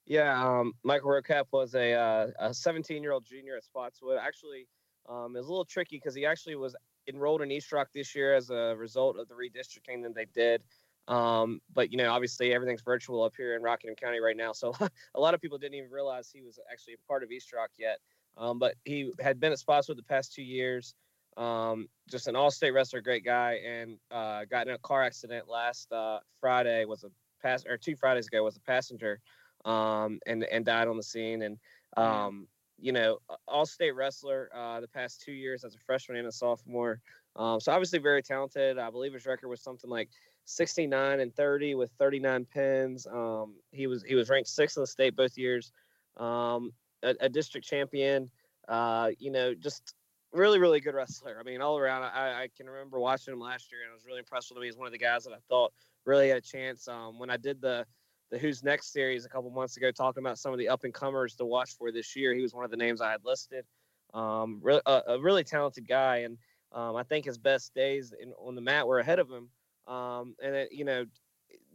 Yeah, um, Michael Rocap was a uh, a 17 year old junior at Spotswood. Actually, um, it was a little tricky because he actually was enrolled in East Rock this year as a result of the redistricting that they did. Um, but you know, obviously everything's virtual up here in Rockingham County right now, so a lot of people didn't even realize he was actually a part of East Rock yet. Um, but he had been at Spotswood the past two years. Um, just an all-state wrestler, great guy, and uh, got in a car accident last uh, Friday. Was a pass or two Fridays ago was a passenger, um, and and died on the scene. And um, you know, all-state wrestler uh, the past two years as a freshman and a sophomore. Um, so obviously very talented. I believe his record was something like 69 and 30 with 39 pins. Um, he was he was ranked sixth in the state both years. Um, a, a, district champion. Uh, you know, just really really good wrestler. I mean, all around. I, I, can remember watching him last year, and I was really impressed with him. He's one of the guys that I thought really had a chance. Um, when I did the the Who's Next series a couple months ago, talking about some of the up and comers to watch for this year, he was one of the names I had listed. Um, really, a, a really talented guy, and um, I think his best days in, on the mat were ahead of him. Um, and it, you know,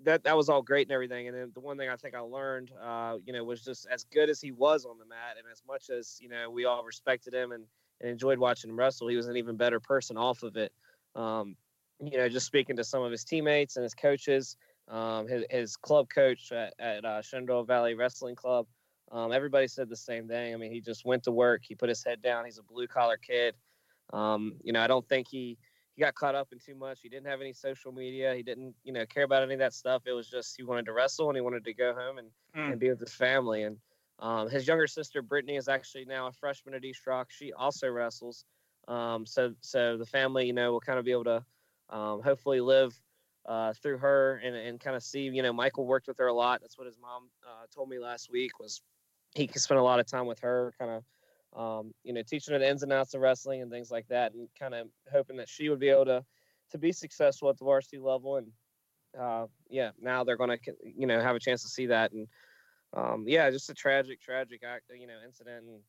that that was all great and everything. And then the one thing I think I learned, uh, you know, was just as good as he was on the mat, and as much as you know we all respected him and, and enjoyed watching him wrestle, he was an even better person off of it. Um, you know, just speaking to some of his teammates and his coaches, um, his, his club coach at, at uh, Shenandoah Valley Wrestling Club, um, everybody said the same thing. I mean, he just went to work. He put his head down. He's a blue collar kid. Um, you know, I don't think he he got caught up in too much. He didn't have any social media. He didn't, you know, care about any of that stuff. It was just he wanted to wrestle and he wanted to go home and, mm. and be with his family. And um, his younger sister Brittany is actually now a freshman at East Rock. She also wrestles. Um, so so the family, you know, will kind of be able to um, hopefully live uh, through her and, and kind of see. You know, Michael worked with her a lot. That's what his mom uh, told me last week was he spent a lot of time with her, kind of um, you know, teaching her the ins and outs of wrestling and things like that, and kind of hoping that she would be able to to be successful at the varsity level. And uh, yeah, now they're going to you know have a chance to see that. And um, yeah, just a tragic, tragic act, you know, incident. And,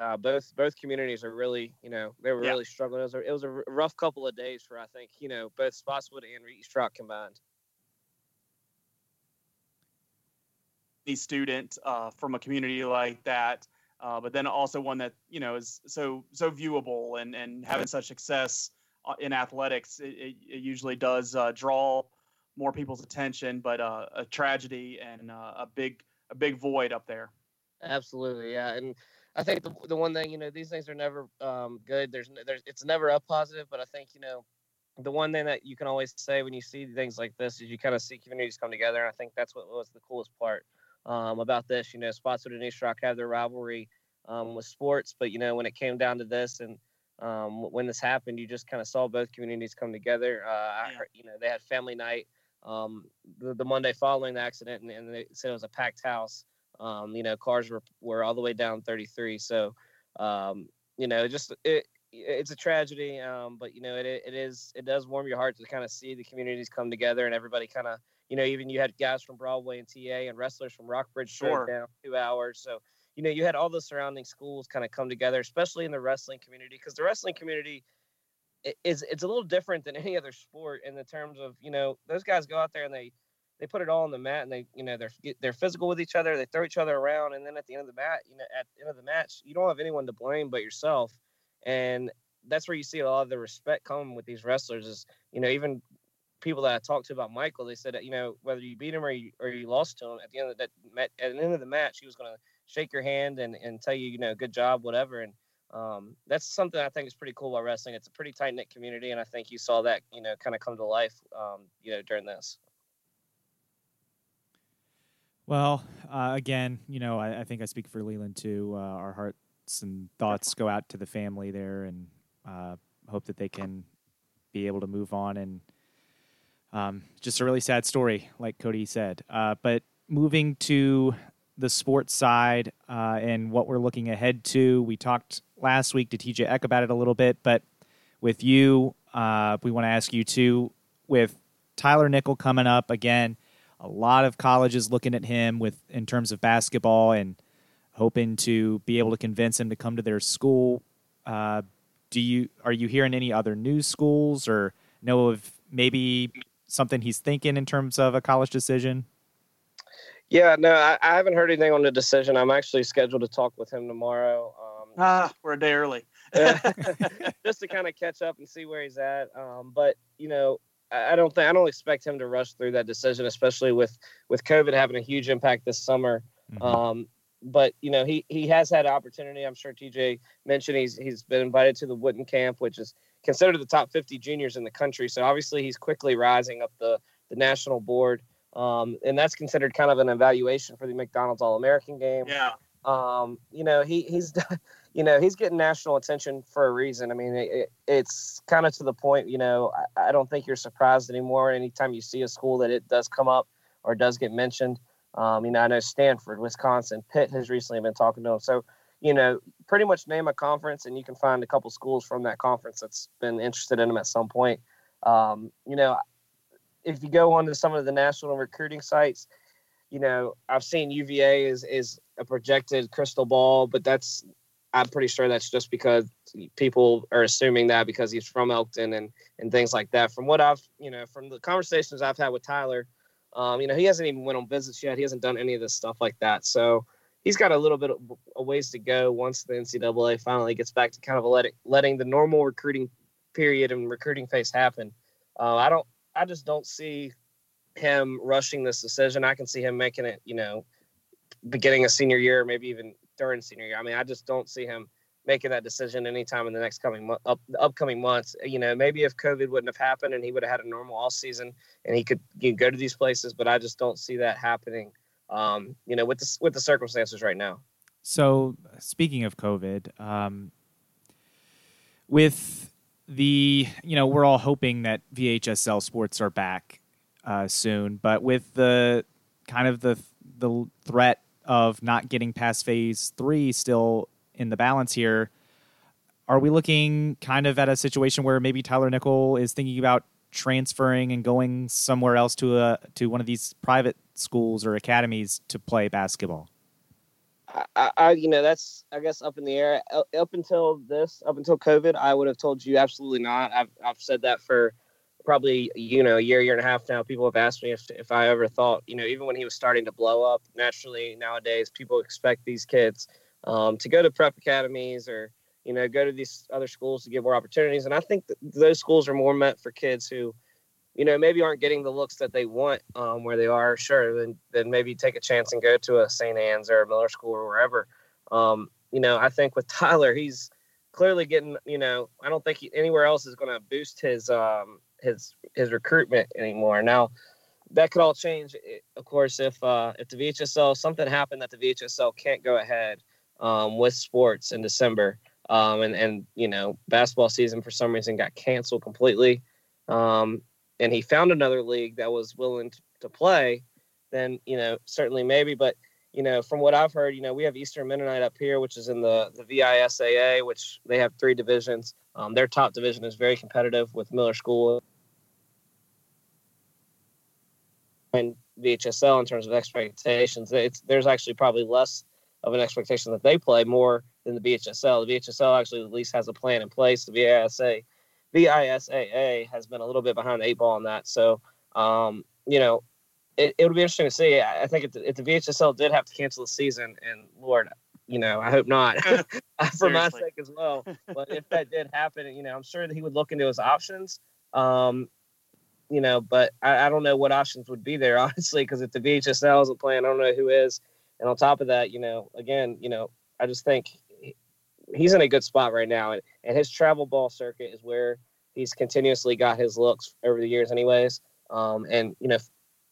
uh, both both communities are really, you know, they were yeah. really struggling. It was, a, it was a rough couple of days for I think, you know, both Spotswood and East Rock combined. The student uh, from a community like that uh, but then also one that you know is so so viewable and and having such success uh, in athletics, it, it, it usually does uh, draw more people's attention. But uh, a tragedy and uh, a big a big void up there. Absolutely, yeah, and I think the the one thing you know these things are never um, good. There's there's it's never a positive, but I think you know the one thing that you can always say when you see things like this is you kind of see communities come together, and I think that's what was the coolest part um, about this. You know, Spotswood and East Rock have their rivalry um, with sports, but you know, when it came down to this and um, when this happened, you just kind of saw both communities come together. Uh, I heard, you know, they had family night um, the, the, Monday following the accident, and, and, they said it was a packed house. Um, you know, cars were were all the way down 33. So, um, you know, just it, it's a tragedy, um, but you know, it it is it does warm your heart to kind of see the communities come together and everybody kind of you know, even you had guys from Broadway and TA and wrestlers from Rockbridge sure. down two hours. So, you know, you had all the surrounding schools kind of come together, especially in the wrestling community, because the wrestling community is it's a little different than any other sport in the terms of, you know, those guys go out there and they they put it all on the mat and they, you know, they're they're physical with each other, they throw each other around, and then at the end of the mat, you know, at the end of the match, you don't have anyone to blame but yourself. And that's where you see a lot of the respect come with these wrestlers is, you know, even people that I talked to about Michael, they said that you know whether you beat him or you or you lost to him at the end of that at the end of the match, he was going to shake your hand and and tell you you know good job whatever and. Um, that's something I think is pretty cool about wrestling. It's a pretty tight knit community, and I think you saw that you know kind of come to life, um, you know, during this. Well, uh, again, you know, I, I, think I speak for Leland too. Uh, our hearts and thoughts go out to the family there, and uh, hope that they can be able to move on and um, just a really sad story, like Cody said. Uh, but moving to the sports side uh, and what we're looking ahead to, we talked last week to TJ Eck about it a little bit, but with you, uh, we want to ask you too. With Tyler Nickel coming up again, a lot of colleges looking at him with in terms of basketball and hoping to be able to convince him to come to their school. Uh, do you are you hearing any other news schools or know of maybe something he's thinking in terms of a college decision? Yeah, no, I, I haven't heard anything on the decision. I'm actually scheduled to talk with him tomorrow. Um, ah, we're a day early. just to kind of catch up and see where he's at. Um, but you know, I don't think I don't expect him to rush through that decision, especially with with COVID having a huge impact this summer. Mm-hmm. Um, but you know he he has had opportunity. I'm sure TJ mentioned he's he's been invited to the Wooden Camp, which is considered the top 50 juniors in the country. So obviously he's quickly rising up the the national board, um, and that's considered kind of an evaluation for the McDonald's All American game. Yeah. Um, you know he he's you know he's getting national attention for a reason. I mean it, it's kind of to the point. You know I, I don't think you're surprised anymore anytime you see a school that it does come up or does get mentioned. Um, you know, I know Stanford, Wisconsin, Pitt has recently been talking to him. So, you know, pretty much name a conference and you can find a couple schools from that conference that's been interested in him at some point. Um, you know, if you go on to some of the national recruiting sites, you know, I've seen UVA is is a projected crystal ball, but that's I'm pretty sure that's just because people are assuming that because he's from Elkton and and things like that. From what I've, you know, from the conversations I've had with Tyler, um, you know, he hasn't even went on visits yet. He hasn't done any of this stuff like that. So he's got a little bit of a ways to go once the NCAA finally gets back to kind of letting letting the normal recruiting period and recruiting phase happen. Uh, I don't. I just don't see him rushing this decision. I can see him making it. You know, beginning a senior year, maybe even during senior year. I mean, I just don't see him making that decision anytime in the next coming up upcoming months. You know, maybe if COVID wouldn't have happened and he would have had a normal off season and he could you know, go to these places, but I just don't see that happening. Um, you know, with the with the circumstances right now. So speaking of COVID, um, with the you know we're all hoping that VHSL sports are back uh, soon, but with the kind of the the threat of not getting past phase three still in the balance here. Are we looking kind of at a situation where maybe Tyler Nickel is thinking about transferring and going somewhere else to a to one of these private schools or academies to play basketball? I, I, you know, that's I guess up in the air. Up until this, up until COVID, I would have told you absolutely not. I've I've said that for probably you know a year, year and a half now. People have asked me if if I ever thought, you know, even when he was starting to blow up. Naturally, nowadays people expect these kids um, to go to prep academies or you know go to these other schools to get more opportunities. And I think those schools are more meant for kids who, you know, maybe aren't getting the looks that they want um, where they are. Sure, then then maybe take a chance and go to a St. Anne's or a Miller School or wherever. Um, you know, I think with Tyler, he's clearly getting. You know, I don't think he, anywhere else is going to boost his um, his his recruitment anymore. Now that could all change, eh, of course, if uh, if the VHSL something happened that the VHSL can't go ahead um, with sports in December. Um, and, and, you know, basketball season for some reason got canceled completely. Um, and he found another league that was willing to, to play, then, you know, certainly maybe. But, you know, from what I've heard, you know, we have Eastern Mennonite up here, which is in the, the VISAA, which they have three divisions. Um, their top division is very competitive with Miller School and VHSL in terms of expectations. It's, there's actually probably less of an expectation that they play more than the VHSL. The VHSL actually at least has a plan in place. The VISA, VISAA has been a little bit behind the eight ball on that. So, um, you know, it, it would be interesting to see. I think if the, if the VHSL did have to cancel the season, and Lord, you know, I hope not for my sake as well. But if that did happen, you know, I'm sure that he would look into his options. Um, you know, but I, I don't know what options would be there, honestly, because if the VHSL isn't playing, I don't know who is. And on top of that, you know, again, you know, I just think he's in a good spot right now, and, and his travel ball circuit is where he's continuously got his looks over the years, anyways. Um, and you know,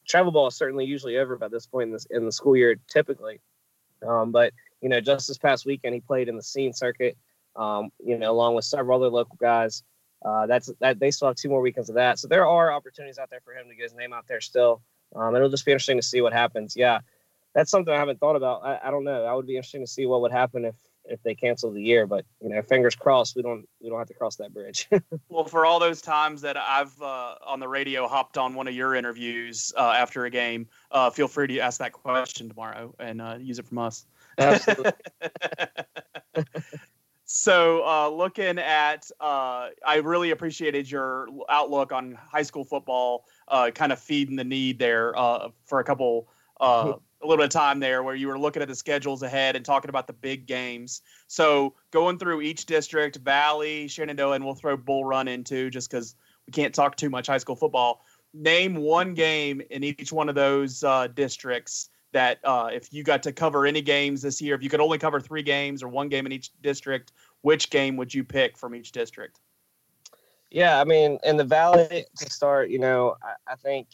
travel ball is certainly usually over by this point in, this, in the school year, typically. Um, but you know, just this past weekend, he played in the scene circuit. Um, you know, along with several other local guys. Uh, that's that they still have two more weekends of that. So there are opportunities out there for him to get his name out there still. Um, it'll just be interesting to see what happens. Yeah, that's something I haven't thought about. I, I don't know. I would be interesting to see what would happen if if they cancel the year. But you know, fingers crossed, we don't we don't have to cross that bridge. well, for all those times that I've uh, on the radio hopped on one of your interviews uh, after a game, uh, feel free to ask that question tomorrow and uh, use it from us. Absolutely. so, uh, looking at, uh, I really appreciated your outlook on high school football, kind of feeding the need there for a couple a little bit of time there where you were looking at the schedules ahead and talking about the big games. So going through each district, Valley, Shenandoah, and we'll throw Bull Run into just because we can't talk too much high school football. Name one game in each one of those uh, districts that uh, if you got to cover any games this year, if you could only cover three games or one game in each district, which game would you pick from each district? Yeah, I mean, in the Valley to start, you know, I, I think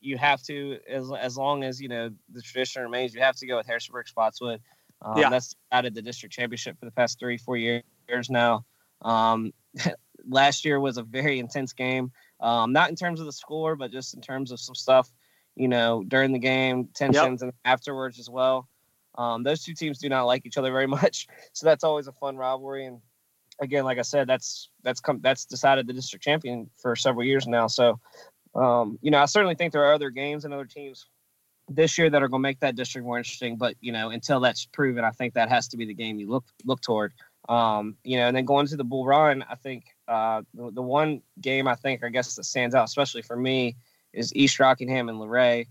you have to, as, as long as, you know, the tradition remains, you have to go with Harrisonburg Spotswood. Um, yeah. That's added the district championship for the past three, four years now. Um, last year was a very intense game, um, not in terms of the score, but just in terms of some stuff, you know, during the game, tensions, yep. and afterwards as well. Um, those two teams do not like each other very much, so that's always a fun rivalry. And again, like I said, that's that's come that's decided the district champion for several years now. So, um, you know, I certainly think there are other games and other teams this year that are going to make that district more interesting. But you know, until that's proven, I think that has to be the game you look look toward. Um, you know, and then going to the Bull Run, I think uh, the, the one game I think I guess that stands out, especially for me, is East Rockingham and Luray.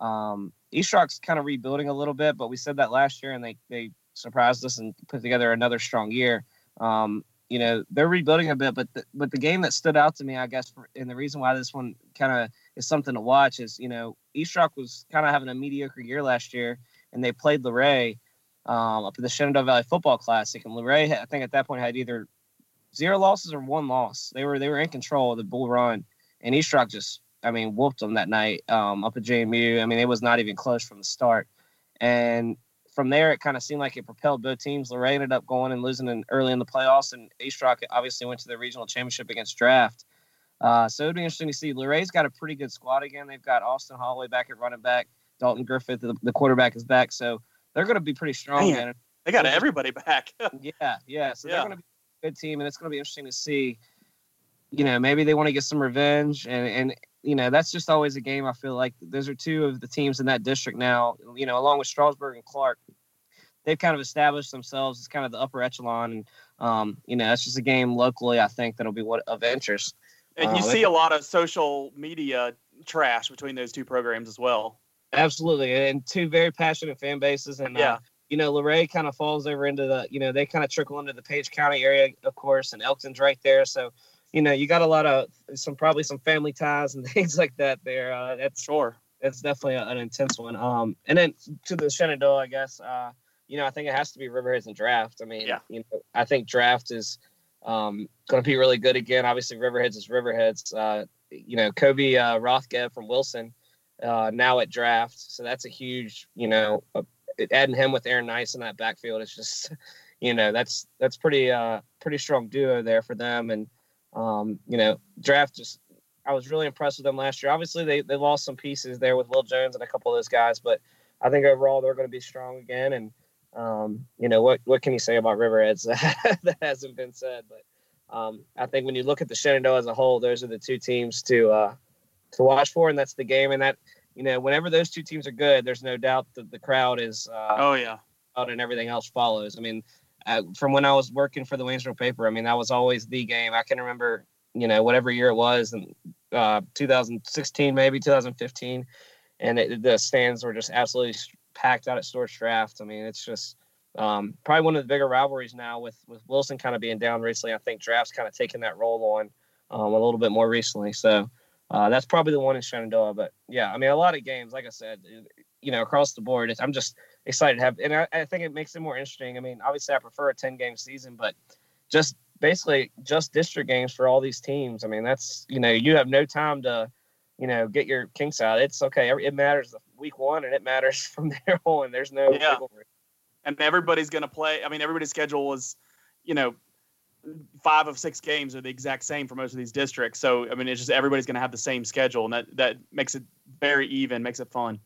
Um, East Rock's kind of rebuilding a little bit, but we said that last year, and they they surprised us and put together another strong year. Um, you know they're rebuilding a bit, but the, but the game that stood out to me, I guess, for, and the reason why this one kind of is something to watch is you know East Rock was kind of having a mediocre year last year, and they played Luray um, up in the Shenandoah Valley Football Classic, and Luray I think at that point had either zero losses or one loss. They were they were in control of the Bull Run, and East Rock just I mean whooped them that night um, up at JMU. I mean it was not even close from the start, and from there, it kind of seemed like it propelled both teams. Luray ended up going and losing in, early in the playoffs, and East Rock obviously went to the regional championship against Draft. Uh, so it'd be interesting to see. Luray's got a pretty good squad again. They've got Austin Holloway back at running back. Dalton Griffith, the, the quarterback, is back. So they're going to be pretty strong. Man, they got everybody back. yeah, yeah. So yeah. they're going to be a good team, and it's going to be interesting to see. You know, maybe they want to get some revenge, and and you know that's just always a game. I feel like those are two of the teams in that district now. You know, along with Strasburg and Clark, they've kind of established themselves as kind of the upper echelon, and um, you know that's just a game locally. I think that'll be what of interest. And you uh, see a lot of social media trash between those two programs as well. Absolutely, and two very passionate fan bases, and yeah. Uh, you know, Luray kind of falls over into the, you know, they kind of trickle into the Page County area, of course, and Elkton's right there. So you know, you got a lot of some probably some family ties and things like that there. Uh, that's sure. That's definitely a, an intense one. Um, and then to the Shenandoah, I guess. Uh, you know, I think it has to be Riverheads and Draft. I mean, yeah. you know, I think Draft is um, going to be really good again. Obviously, Riverheads is Riverheads. Uh, you know, Kobe uh, Rothgev from Wilson uh, now at Draft, so that's a huge. You know, uh, adding him with Aaron Nice in that backfield is just, you know, that's that's pretty uh pretty strong duo there for them. And um, you know, draft just I was really impressed with them last year. Obviously, they they lost some pieces there with Will Jones and a couple of those guys, but I think overall they're going to be strong again. And um, you know what what can you say about Riverheads that hasn't been said? But um, I think when you look at the Shenandoah as a whole, those are the two teams to uh, to watch for, and that's the game. And that you know, whenever those two teams are good, there's no doubt that the crowd is. Uh, oh yeah. Out And everything else follows. I mean, uh, from when I was working for the Waynesboro paper, I mean, that was always the game. I can remember, you know, whatever year it was, and uh, 2016 maybe 2015, and it, the stands were just absolutely packed out at Stuarts Draft. I mean, it's just um, probably one of the bigger rivalries now with with Wilson kind of being down recently. I think Draft's kind of taken that role on um, a little bit more recently. So uh, that's probably the one in Shenandoah. But yeah, I mean, a lot of games, like I said, you know, across the board. I'm just excited to have, and I, I, think it makes it more interesting. I mean, obviously, I prefer a 10 game season, but just basically just district games for all these teams. I mean, that's you know, you have no time to, you know, get your kinks out. It's okay. It matters the week one, and it matters from there on. There's no yeah. And everybody's going to play. I mean, everybody's schedule was, you know, five of six games are the exact same for most of these districts. So I mean, it's just everybody's going to have the same schedule, and that that makes it very even, makes it fun.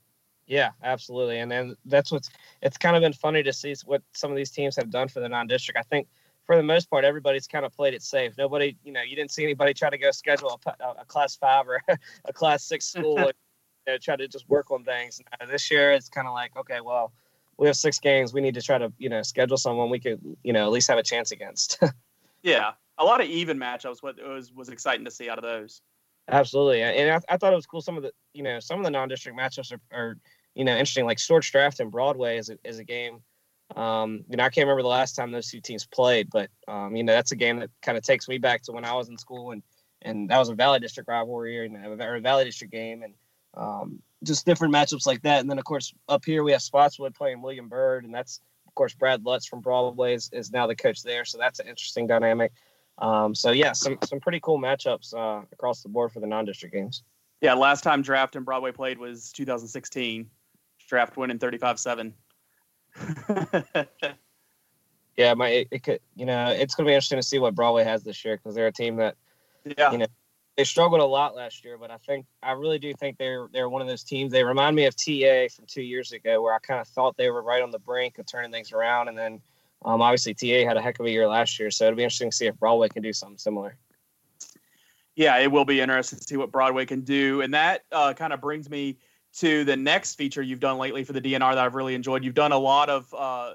Yeah, absolutely. And then that's what's it's kind of been funny to see what some of these teams have done for the non-district. I think for the most part, everybody's kind of played it safe. Nobody, you know, you didn't see anybody try to go schedule a, a class five or a class six school and you know, try to just work on things. Now, this year, it's kind of like, okay, well, we have six games. We need to try to, you know, schedule someone we could, you know, at least have a chance against. yeah, a lot of even matchups. What was was exciting to see out of those. Absolutely, and I, I, thought it was cool. Some of the, you know, some of the non-district matchups are, are you know, interesting. Like Stuarts Draft and Broadway is a, is a game. Um, you know, I can't remember the last time those two teams played, but um, you know, that's a game that kind of takes me back to when I was in school, and and that was a Valley District rivalry and a Valley District game, and um, just different matchups like that. And then of course up here we have Spotswood playing William Byrd, and that's of course Brad Lutz from Broadway is, is now the coach there, so that's an interesting dynamic. Um, so yeah, some some pretty cool matchups uh, across the board for the non-district games. Yeah, last time draft and Broadway played was 2016. Draft winning 35-7. yeah, my it, it, could you know it's going to be interesting to see what Broadway has this year because they're a team that yeah you know they struggled a lot last year, but I think I really do think they're they're one of those teams. They remind me of TA from two years ago, where I kind of thought they were right on the brink of turning things around, and then um, obviously TA had a heck of a year last year, so it'll be interesting to see if Broadway can do something similar. Yeah, it will be interesting to see what Broadway can do, and that uh, kind of brings me to the next feature you've done lately for the DNR that I've really enjoyed. You've done a lot of uh,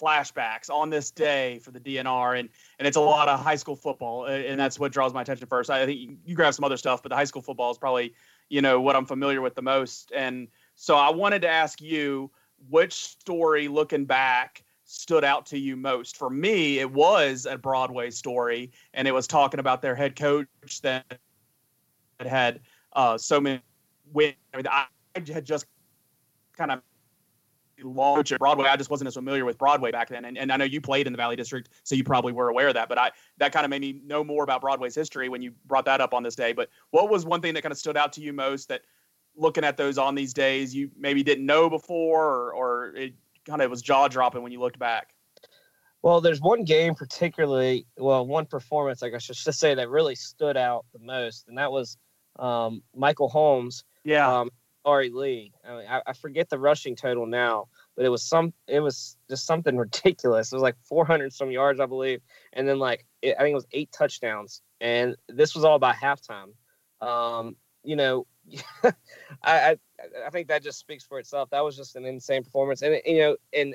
flashbacks on this day for the DNR, and and it's a lot of high school football, and that's what draws my attention first. I think you grab some other stuff, but the high school football is probably you know what I'm familiar with the most, and so I wanted to ask you which story, looking back, stood out to you most? For me, it was a Broadway story, and it was talking about their head coach that had uh, so many wins. I, mean, I had just kind of launched at Broadway. I just wasn't as familiar with Broadway back then, and, and I know you played in the Valley District, so you probably were aware of that. But I that kind of made me know more about Broadway's history when you brought that up on this day. But what was one thing that kind of stood out to you most that looking at those on these days you maybe didn't know before, or, or it kind of was jaw dropping when you looked back? Well, there's one game particularly, well, one performance, I guess I should say, that really stood out the most, and that was um, Michael Holmes. Yeah. Um, R.E. Lee. I, mean, I, I, forget the rushing total now, but it was some. It was just something ridiculous. It was like 400 some yards, I believe, and then like it, I think it was eight touchdowns. And this was all by halftime. Um, you know, I, I I think that just speaks for itself. That was just an insane performance, and you know, and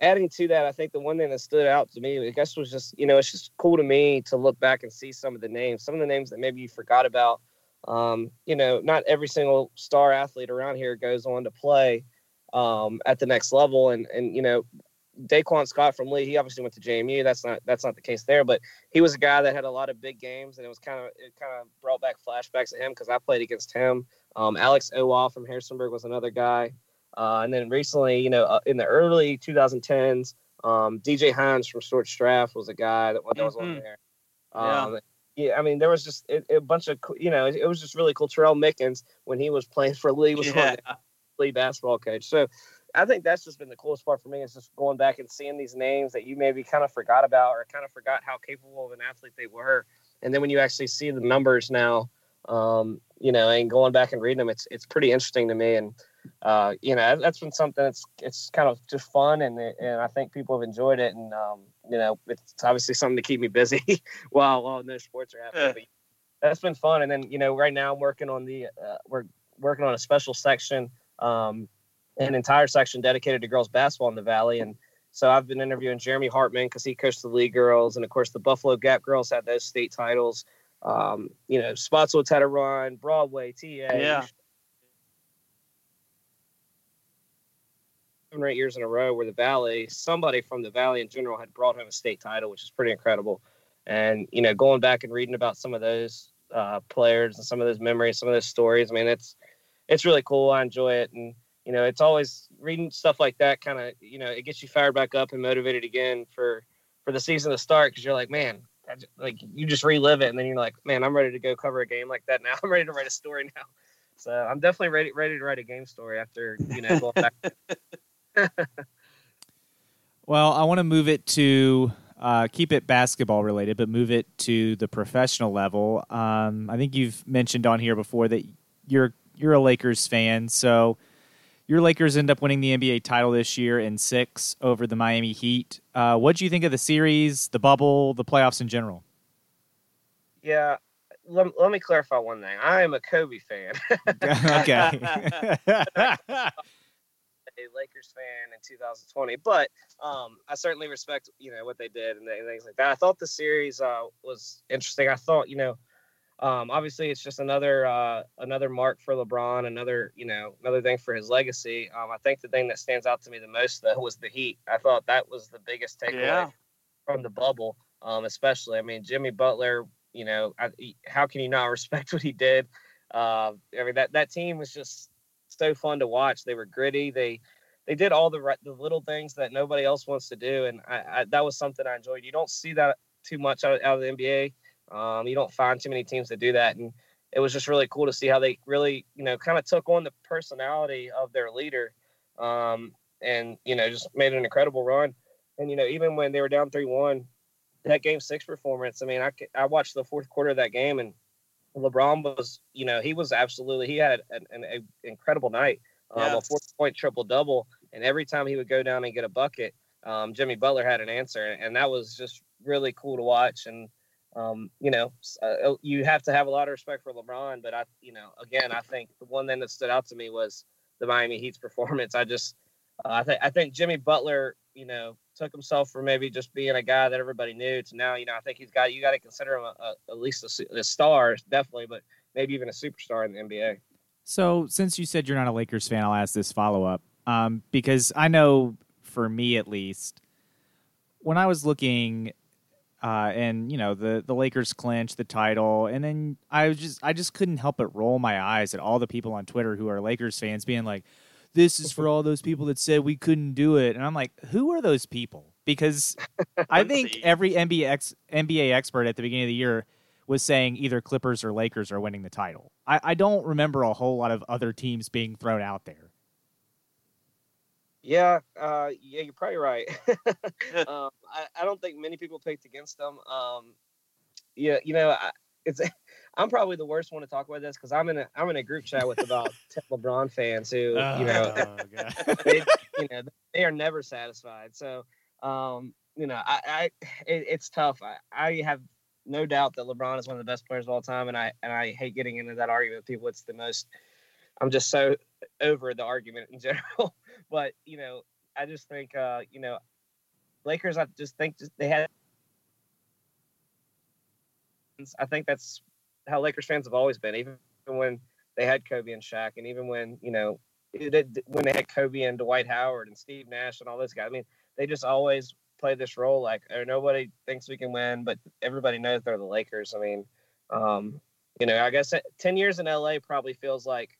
adding to that, I think the one thing that stood out to me, I guess, was just you know, it's just cool to me to look back and see some of the names, some of the names that maybe you forgot about. Um, you know, not every single star athlete around here goes on to play um, at the next level, and and you know, Daquan Scott from Lee, he obviously went to JMU. That's not that's not the case there, but he was a guy that had a lot of big games, and it was kind of it kind of brought back flashbacks of him because I played against him. Um, Alex Owa from Harrisonburg was another guy, uh, and then recently, you know, uh, in the early 2010s, um, DJ Hines from Stuarts Draft was a guy that, that was mm-hmm. on there. Um, yeah. Yeah. I mean, there was just a, a bunch of, you know, it was just really cool. Terrell Mickens, when he was playing for Lee, was yeah. Lee basketball coach. So I think that's just been the coolest part for me is just going back and seeing these names that you maybe kind of forgot about or kind of forgot how capable of an athlete they were. And then when you actually see the numbers now, um, you know, and going back and reading them, it's it's pretty interesting to me. And uh, you know, that's been something that's it's kind of just fun, and and I think people have enjoyed it. And um, you know, it's obviously something to keep me busy while all no sports are happening. But that's been fun. And then you know, right now I'm working on the uh, we're working on a special section. Um, an entire section dedicated to girls basketball in the Valley. And so I've been interviewing Jeremy Hartman because he coached the league girls, and of course the Buffalo Gap girls had those state titles. Um, you know, Spotswood's had a run, Broadway, TA. Yeah. Or eight years in a row where the Valley, somebody from the Valley in general had brought home a state title, which is pretty incredible. And, you know, going back and reading about some of those uh, players and some of those memories, some of those stories, I mean, it's, it's really cool. I enjoy it. And, you know, it's always reading stuff like that kind of, you know, it gets you fired back up and motivated again for, for the season to start. Cause you're like, man, like you just relive it. And then you're like, man, I'm ready to go cover a game like that now. I'm ready to write a story now. So I'm definitely ready, ready to write a game story after, you know, going back. well, I want to move it to uh, keep it basketball related, but move it to the professional level. Um, I think you've mentioned on here before that you're you're a Lakers fan, so your Lakers end up winning the NBA title this year in six over the Miami Heat. Uh, what do you think of the series, the bubble, the playoffs in general? Yeah, let, let me clarify one thing. I am a Kobe fan. okay. a Lakers fan in 2020, but um, I certainly respect you know what they did and things like that. I thought the series uh, was interesting. I thought you know um, obviously, it's just another uh, another mark for LeBron, another you know another thing for his legacy. Um, I think the thing that stands out to me the most though was the Heat. I thought that was the biggest takeaway yeah. from the bubble, um, especially. I mean, Jimmy Butler. You know, I, how can you not respect what he did? Uh, I mean, that that team was just so fun to watch. They were gritty. They they did all the right, the little things that nobody else wants to do, and I, I, that was something I enjoyed. You don't see that too much out, out of the NBA. Um, you don't find too many teams that do that, and it was just really cool to see how they really, you know, kind of took on the personality of their leader, um, and you know, just made an incredible run. And you know, even when they were down three one, that game six performance. I mean, I I watched the fourth quarter of that game, and LeBron was, you know, he was absolutely he had an, an, an incredible night, um, yes. a four point triple double, and every time he would go down and get a bucket, um, Jimmy Butler had an answer, and that was just really cool to watch. And um, you know, uh, you have to have a lot of respect for LeBron, but I, you know, again, I think the one thing that stood out to me was the Miami Heat's performance. I just, uh, I think, I think Jimmy Butler, you know, took himself from maybe just being a guy that everybody knew to now, you know, I think he's got, you got to consider him a, a, at least a, a star, definitely, but maybe even a superstar in the NBA. So, since you said you're not a Lakers fan, I'll ask this follow up um, because I know for me at least, when I was looking uh, and you know the the Lakers clinch the title, and then I was just I just couldn't help but roll my eyes at all the people on Twitter who are Lakers fans being like, "This is for all those people that said we couldn't do it," and I'm like, "Who are those people?" Because I think every NBA ex, NBA expert at the beginning of the year was saying either Clippers or Lakers are winning the title. I, I don't remember a whole lot of other teams being thrown out there. Yeah, uh, yeah, you're probably right. um, I, I, don't think many people picked against them. Um, yeah, you know, I, it's I'm probably the worst one to talk about this because I'm in a I'm in a group chat with about 10 LeBron fans who oh, you know oh, they, you know they are never satisfied. So um, you know, I, I it, it's tough. I, I have no doubt that LeBron is one of the best players of all time, and I and I hate getting into that argument with people. It's the most. I'm just so over the argument in general. but you know, I just think uh, you know, Lakers. I just think just, they had. I think that's how Lakers fans have always been, even when they had Kobe and Shaq, and even when you know when they had Kobe and Dwight Howard and Steve Nash and all those guys. I mean, they just always play this role like, oh, nobody thinks we can win, but everybody knows they're the Lakers. I mean, um, you know, I guess ten years in LA probably feels like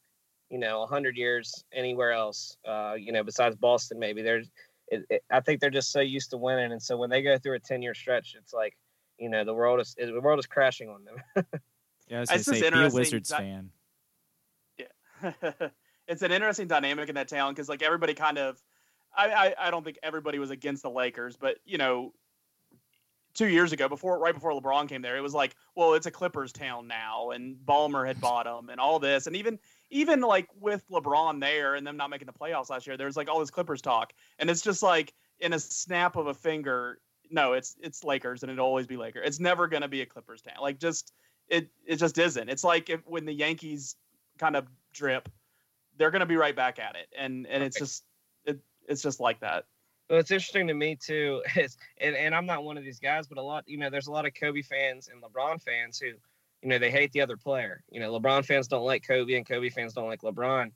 you know, 100 years anywhere else, uh, you know, besides Boston, maybe. There's, it, it, I think they're just so used to winning. And so when they go through a 10 year stretch, it's like, you know, the world is, the world is crashing on them. yeah, I was going to be a Wizards fan. Yeah. it's an interesting dynamic in that town because, like, everybody kind of, I, I, I don't think everybody was against the Lakers, but, you know, two years ago, before right before LeBron came there, it was like, well, it's a Clippers town now, and Ballmer had bought them, and all this, and even even like with LeBron there and them not making the playoffs last year, there's like all this Clippers talk, and it's just like in a snap of a finger, no, it's it's Lakers, and it'll always be Lakers. It's never gonna be a Clippers town. Like just it it just isn't. It's like if when the Yankees kind of drip, they're gonna be right back at it, and and it's just it it's just like that. Well, it's interesting to me too, is and, and I'm not one of these guys, but a lot, you know, there's a lot of Kobe fans and LeBron fans who you know, they hate the other player. You know, LeBron fans don't like Kobe and Kobe fans don't like LeBron.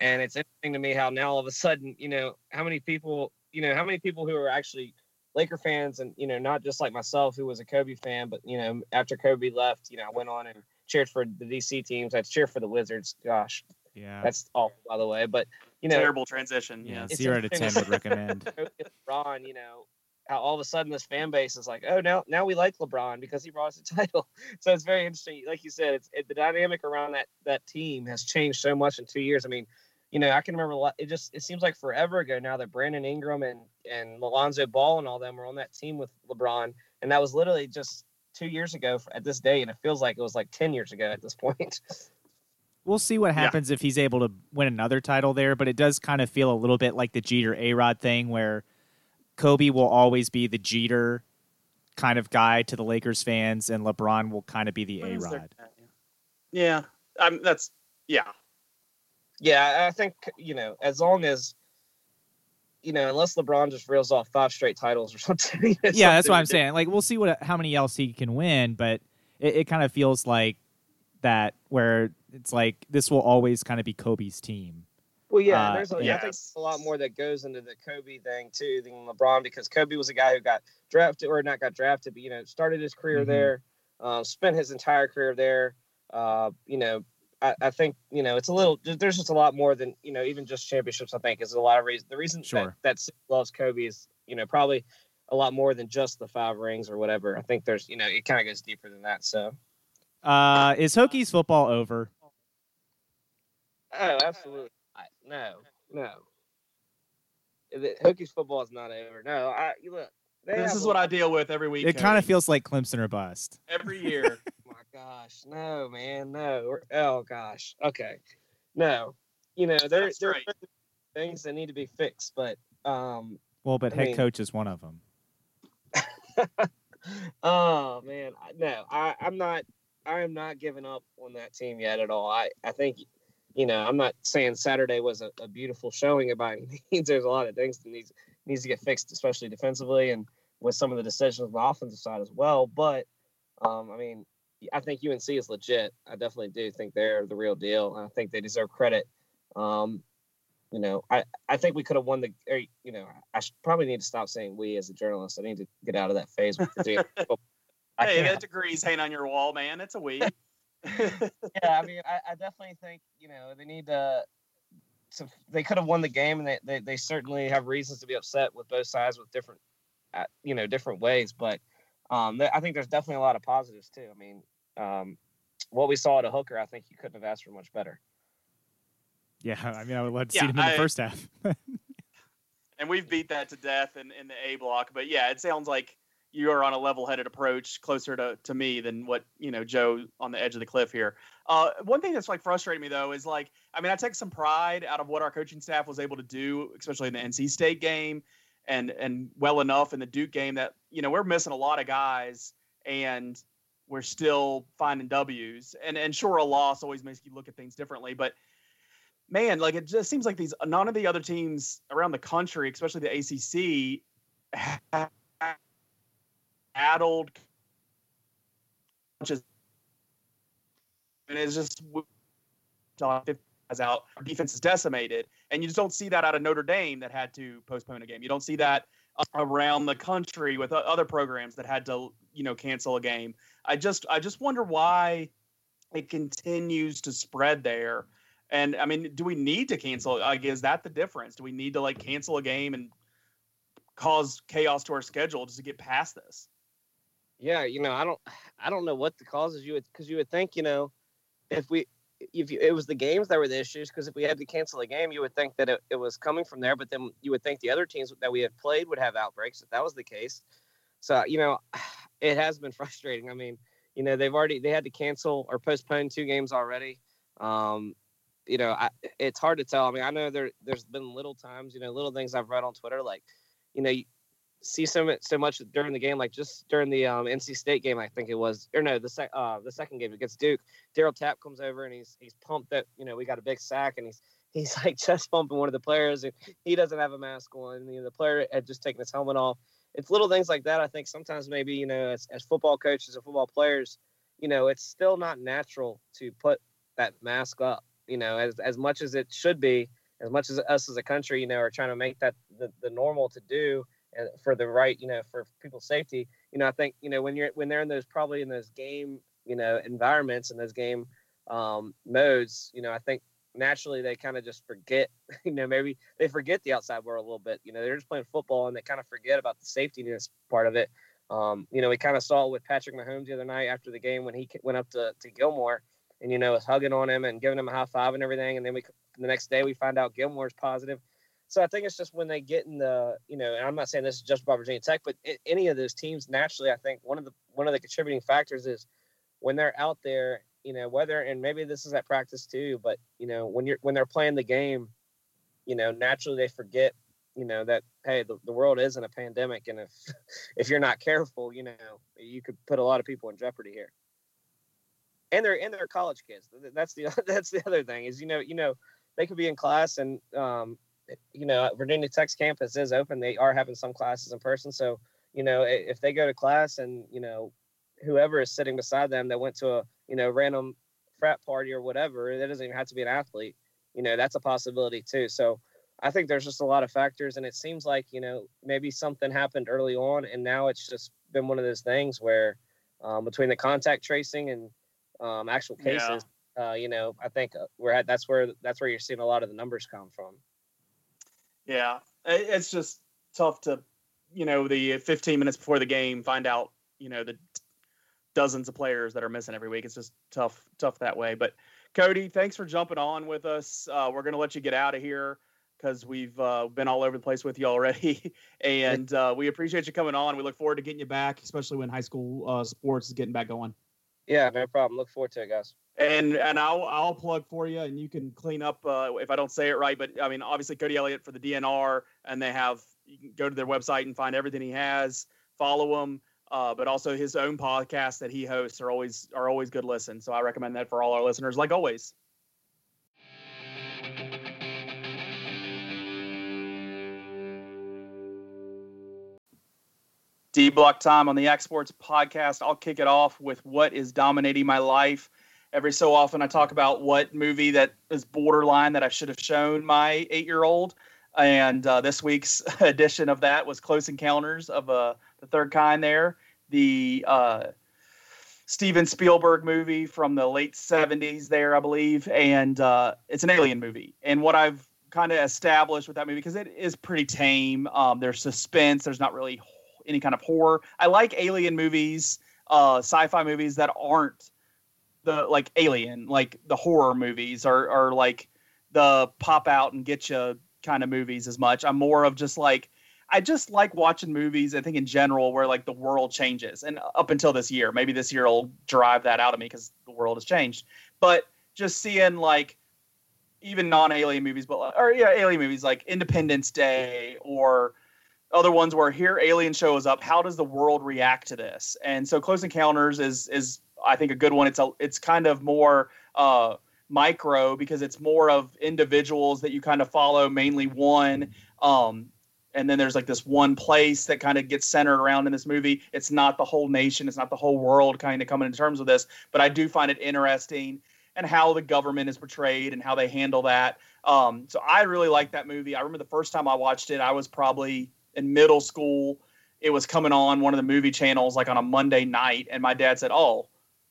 And it's interesting to me how now all of a sudden, you know, how many people, you know, how many people who are actually Laker fans and, you know, not just like myself who was a Kobe fan, but, you know, after Kobe left, you know, I went on and cheered for the DC teams. I'd cheer for the Wizards. Gosh. Yeah. That's awful, by the way. But, you know, terrible transition. Yeah. Zero to 10 would recommend. LeBron, you know, how all of a sudden this fan base is like, oh, now now we like LeBron because he brought us a title. So it's very interesting. Like you said, it's it, the dynamic around that that team has changed so much in two years. I mean, you know, I can remember a lot. It just it seems like forever ago now that Brandon Ingram and and Lonzo Ball and all them were on that team with LeBron, and that was literally just two years ago at this day, and it feels like it was like ten years ago at this point. We'll see what happens yeah. if he's able to win another title there, but it does kind of feel a little bit like the Jeter A Rod thing where Kobe will always be the Jeter kind of guy to the Lakers fans, and LeBron will kind of be the A Rod. Yeah, I'm, that's yeah, yeah. I think you know as long as you know unless LeBron just reels off five straight titles or something. yeah, something that's what I'm saying. Like we'll see what how many else he can win, but it, it kind of feels like that where it's like this will always kind of be Kobe's team. Well, yeah, uh, there's a, yes. I think a lot more that goes into the Kobe thing too than LeBron because Kobe was a guy who got drafted or not got drafted, but you know started his career mm-hmm. there, uh, spent his entire career there. Uh, you know, I, I think you know it's a little. There's just a lot more than you know even just championships. I think is a lot of reasons. The reason Sure. that that loves Kobe is you know probably a lot more than just the five rings or whatever. I think there's you know it kind of goes deeper than that. So Uh, is Hokies football over? oh, absolutely I, no, no. The Hokies football is not over. No, I you look. they This is what I deal with every week. It kind of feels like Clemson or bust. every year. my gosh, no, man, no. Oh gosh, okay, no. You know, there That's there right. certain things that need to be fixed, but um, Well, but I head mean- coach is one of them. oh man, I- no, I I'm not. I am not giving up on that team yet at all. I I think, you know, I'm not saying Saturday was a, a beautiful showing by any means. There's a lot of things that needs needs to get fixed, especially defensively and with some of the decisions on the offensive side as well. But um, I mean, I think UNC is legit. I definitely do think they're the real deal. and I think they deserve credit. Um, you know, I, I think we could have won the. Or, you know, I should probably need to stop saying we as a journalist. I need to get out of that phase with Virginia. I hey, that degree's hanging on your wall, man. It's a week. yeah, I mean, I, I definitely think you know they need to. to they could have won the game, and they, they, they certainly have reasons to be upset with both sides with different, uh, you know, different ways. But um, I think there's definitely a lot of positives too. I mean, um, what we saw at a hooker, I think you couldn't have asked for much better. Yeah, I mean, I would love to Yeah, see him in the first half. and we've beat that to death in, in the A block. But yeah, it sounds like you are on a level-headed approach, closer to, to me than what you know Joe on the edge of the cliff here. Uh, one thing that's like frustrating me though is like, I mean, I take some pride out of what our coaching staff was able to do, especially in the NC State game, and and well enough in the Duke game that you know we're missing a lot of guys, and we're still finding W's. And and sure, a loss always makes you look at things differently, but man, like it just seems like these none of the other teams around the country, especially the ACC, have addled and it's just guys out. Our defense is decimated, and you just don't see that out of Notre Dame that had to postpone a game. You don't see that around the country with other programs that had to you know cancel a game. I just I just wonder why it continues to spread there. And I mean, do we need to cancel? Like, is that the difference? Do we need to like cancel a game and cause chaos to our schedule just to get past this? Yeah, you know, I don't, I don't know what the causes you would, because you would think, you know, if we, if you, it was the games that were the issues, because if we had to cancel a game, you would think that it, it was coming from there, but then you would think the other teams that we had played would have outbreaks if that was the case. So you know, it has been frustrating. I mean, you know, they've already they had to cancel or postpone two games already. Um, you know, I, it's hard to tell. I mean, I know there there's been little times, you know, little things I've read on Twitter, like, you know, you see so so much during the game, like just during the um, NC State game, I think it was, or no, the sec uh, the second game against Duke, Darryl Tapp comes over and he's he's pumped that you know we got a big sack and he's he's like chest bumping one of the players and he doesn't have a mask on and you know, the player had just taken his helmet off. It's little things like that. I think sometimes maybe you know as, as football coaches and football players, you know, it's still not natural to put that mask up. You know, as as much as it should be, as much as us as a country, you know, are trying to make that the, the normal to do and for the right, you know, for people's safety. You know, I think you know when you're when they're in those probably in those game, you know, environments and those game um, modes. You know, I think naturally they kind of just forget. You know, maybe they forget the outside world a little bit. You know, they're just playing football and they kind of forget about the safetyness part of it. Um, you know, we kind of saw it with Patrick Mahomes the other night after the game when he went up to, to Gilmore and, you know, was hugging on him and giving him a high five and everything. And then we, the next day we find out Gilmore's positive. So I think it's just when they get in the, you know, and I'm not saying this is just about Virginia Tech, but any of those teams naturally, I think one of the one of the contributing factors is when they're out there, you know, whether and maybe this is at practice too, but you know, when you're when they're playing the game, you know, naturally they forget, you know, that hey, the, the world is in a pandemic, and if if you're not careful, you know, you could put a lot of people in jeopardy here. And they're and they're college kids. That's the that's the other thing is you know you know they could be in class and um, you know Virginia Tech's campus is open. They are having some classes in person, so you know if they go to class and you know whoever is sitting beside them that went to a you know random frat party or whatever, that doesn't even have to be an athlete. You know that's a possibility too. So I think there's just a lot of factors, and it seems like you know maybe something happened early on, and now it's just been one of those things where um, between the contact tracing and um, actual cases, uh, you know, I think uh, we're at that's where that's where you're seeing a lot of the numbers come from. Yeah, it's just tough to, you know, the 15 minutes before the game find out, you know, the dozens of players that are missing every week. It's just tough, tough that way. But Cody, thanks for jumping on with us. Uh, we're gonna let you get out of here because we've uh, been all over the place with you already, and uh, we appreciate you coming on. We look forward to getting you back, especially when high school uh, sports is getting back going. Yeah, no problem. Look forward to it, guys. And and I'll I'll plug for you, and you can clean up uh, if I don't say it right. But I mean, obviously Cody Elliott for the DNR, and they have you can go to their website and find everything he has. Follow him, uh, but also his own podcasts that he hosts are always are always good listen. So I recommend that for all our listeners, like always. D block time on the Exports podcast. I'll kick it off with what is dominating my life. Every so often, I talk about what movie that is borderline that I should have shown my eight year old. And uh, this week's edition of that was Close Encounters of uh, the Third Kind, there. The uh, Steven Spielberg movie from the late 70s, there, I believe. And uh, it's an alien movie. And what I've kind of established with that movie, because it is pretty tame, um, there's suspense, there's not really any kind of horror. I like alien movies, uh, sci-fi movies that aren't the like Alien, like the horror movies, or like the pop out and get you kind of movies as much. I'm more of just like I just like watching movies. I think in general where like the world changes, and up until this year, maybe this year will drive that out of me because the world has changed. But just seeing like even non-alien movies, but or yeah, alien movies like Independence Day or other ones where here alien shows up how does the world react to this and so close encounters is is i think a good one it's a it's kind of more uh micro because it's more of individuals that you kind of follow mainly one um and then there's like this one place that kind of gets centered around in this movie it's not the whole nation it's not the whole world kind of coming to terms with this but i do find it interesting and how the government is portrayed and how they handle that um, so i really like that movie i remember the first time i watched it i was probably in middle school. It was coming on one of the movie channels like on a Monday night, and my dad said, "Oh,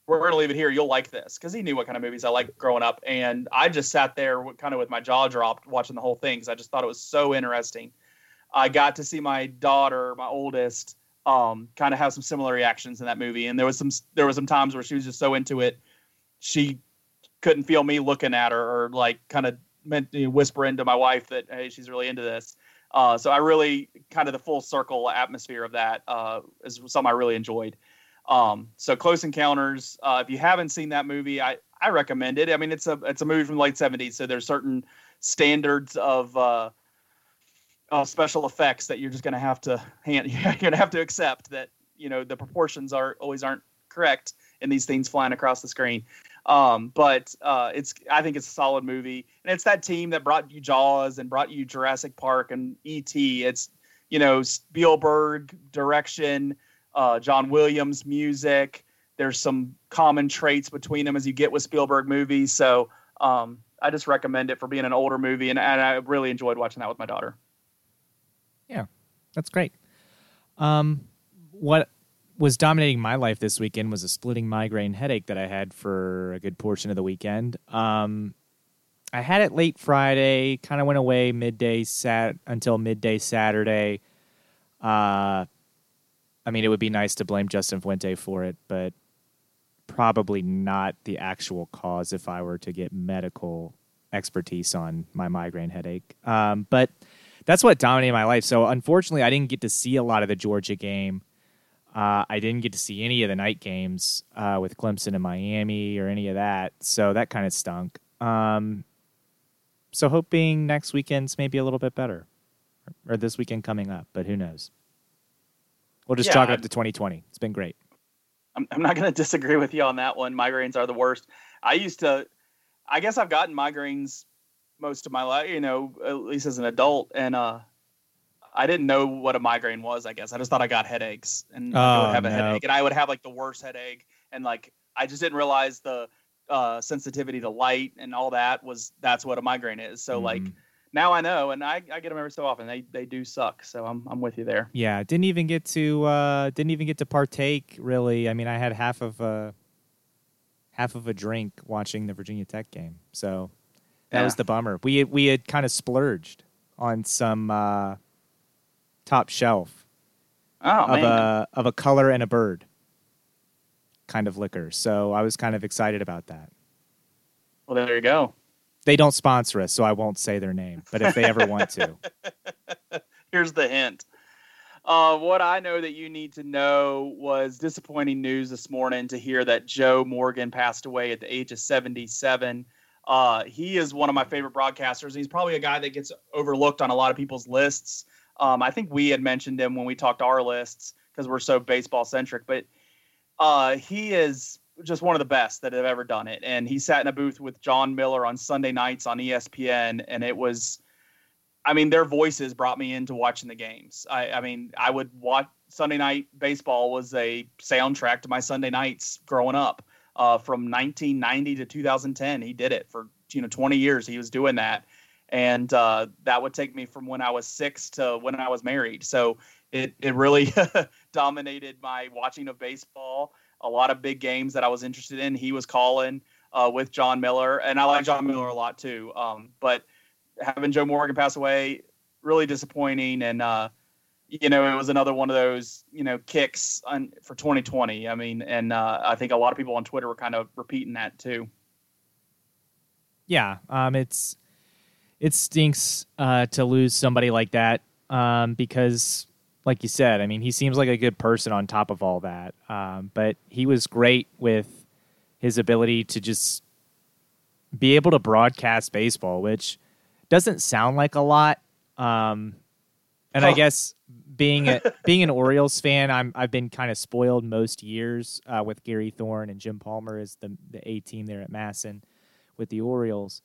we're going to leave it here. You'll like this," because he knew what kind of movies I liked growing up, and I just sat there kind of with my jaw dropped watching the whole thing because I just thought it was so interesting. I got to see my daughter, my oldest, um, kind of have some similar reactions in that movie, and there was some there was some times where she was just so into it, she couldn't feel me looking at her or like kind of whisper into my wife that hey she's really into this uh, so I really kind of the full circle atmosphere of that uh, is something I really enjoyed. Um, so Close Encounters, uh, if you haven't seen that movie, I, I recommend it. I mean, it's a it's a movie from the late '70s, so there's certain standards of uh, special effects that you're just going to have to hand you're going to have to accept that you know the proportions are always aren't correct in these things flying across the screen. Um, but uh, it's I think it's a solid movie, and it's that team that brought you Jaws and brought you Jurassic Park and E.T. It's you know Spielberg direction, uh, John Williams music. There's some common traits between them as you get with Spielberg movies. So um, I just recommend it for being an older movie, and, and I really enjoyed watching that with my daughter. That's great. Um, what was dominating my life this weekend was a splitting migraine headache that I had for a good portion of the weekend. Um, I had it late Friday, kind of went away midday sat until midday Saturday. Uh, I mean, it would be nice to blame Justin Fuente for it, but probably not the actual cause if I were to get medical expertise on my migraine headache. Um, but that's what dominated my life. So unfortunately, I didn't get to see a lot of the Georgia game. Uh, I didn't get to see any of the night games uh, with Clemson and Miami or any of that, so that kind of stunk. Um, so hoping next weekend's maybe a little bit better, or this weekend coming up, but who knows? We'll just yeah, chalk it up to 2020. It's been great. I'm, I'm not going to disagree with you on that one. Migraines are the worst. I used to, I guess I've gotten migraines most of my life, you know, at least as an adult, and uh, I didn't know what a migraine was. I guess I just thought I got headaches and oh, I would have a no. headache, and I would have like the worst headache, and like I just didn't realize the uh, sensitivity to light and all that was that's what a migraine is. So mm. like now I know, and I, I get them every so often. They they do suck. So I'm I'm with you there. Yeah, didn't even get to uh, didn't even get to partake really. I mean, I had half of a half of a drink watching the Virginia Tech game. So that Yeah. was the bummer. We had, we had kind of splurged on some uh, top shelf Oh of man, a of a color and a bird kind of liquor. So I was kind of excited about that. well there you go. They don't sponsor us, so I won't say their name. But if they ever want to, Here's the hint. Uh, what I know that you need to know was disappointing news this morning to hear that Joe Morgan passed away at the age of 77. Uh, he is one of my favorite broadcasters. He's probably a guy that gets overlooked on a lot of people's lists. Um, I think we had mentioned him when we talked our lists because we're so baseball centric, but uh, he is just one of the best that have ever done it. And he sat in a booth with Jon Miller on Sunday nights on ESPN, and it was I mean, their voices brought me into watching the games. I, I mean, I would watch Sunday night baseball was a soundtrack to my Sunday nights growing up. Uh, from 1990 to 2010, he did it for you know 20 years. He was doing that, and uh, that would take me from when I was six to when I was married. So it it really dominated my watching of baseball. A lot of big games that I was interested in, he was calling uh, with Jon Miller, and I like Jon Miller a lot too. Um, but having Joe Morgan pass away, really disappointing. And, uh, you know, it was another one of those, you know, kicks on, for 2020. I mean, and uh, I think a lot of people on Twitter were kind of repeating that too. yeah, um, it's it stinks uh, to lose somebody like that um, because, like you said, I mean, he seems like a good person on top of all that. Um, but he was great with his ability to just be able to broadcast baseball, which doesn't sound like a lot. Um, and I guess being a, being an Orioles fan, I'm I've been kind of spoiled most years uh, with Gary Thorne and Jim Palmer as the the A team there at MASN with the Orioles.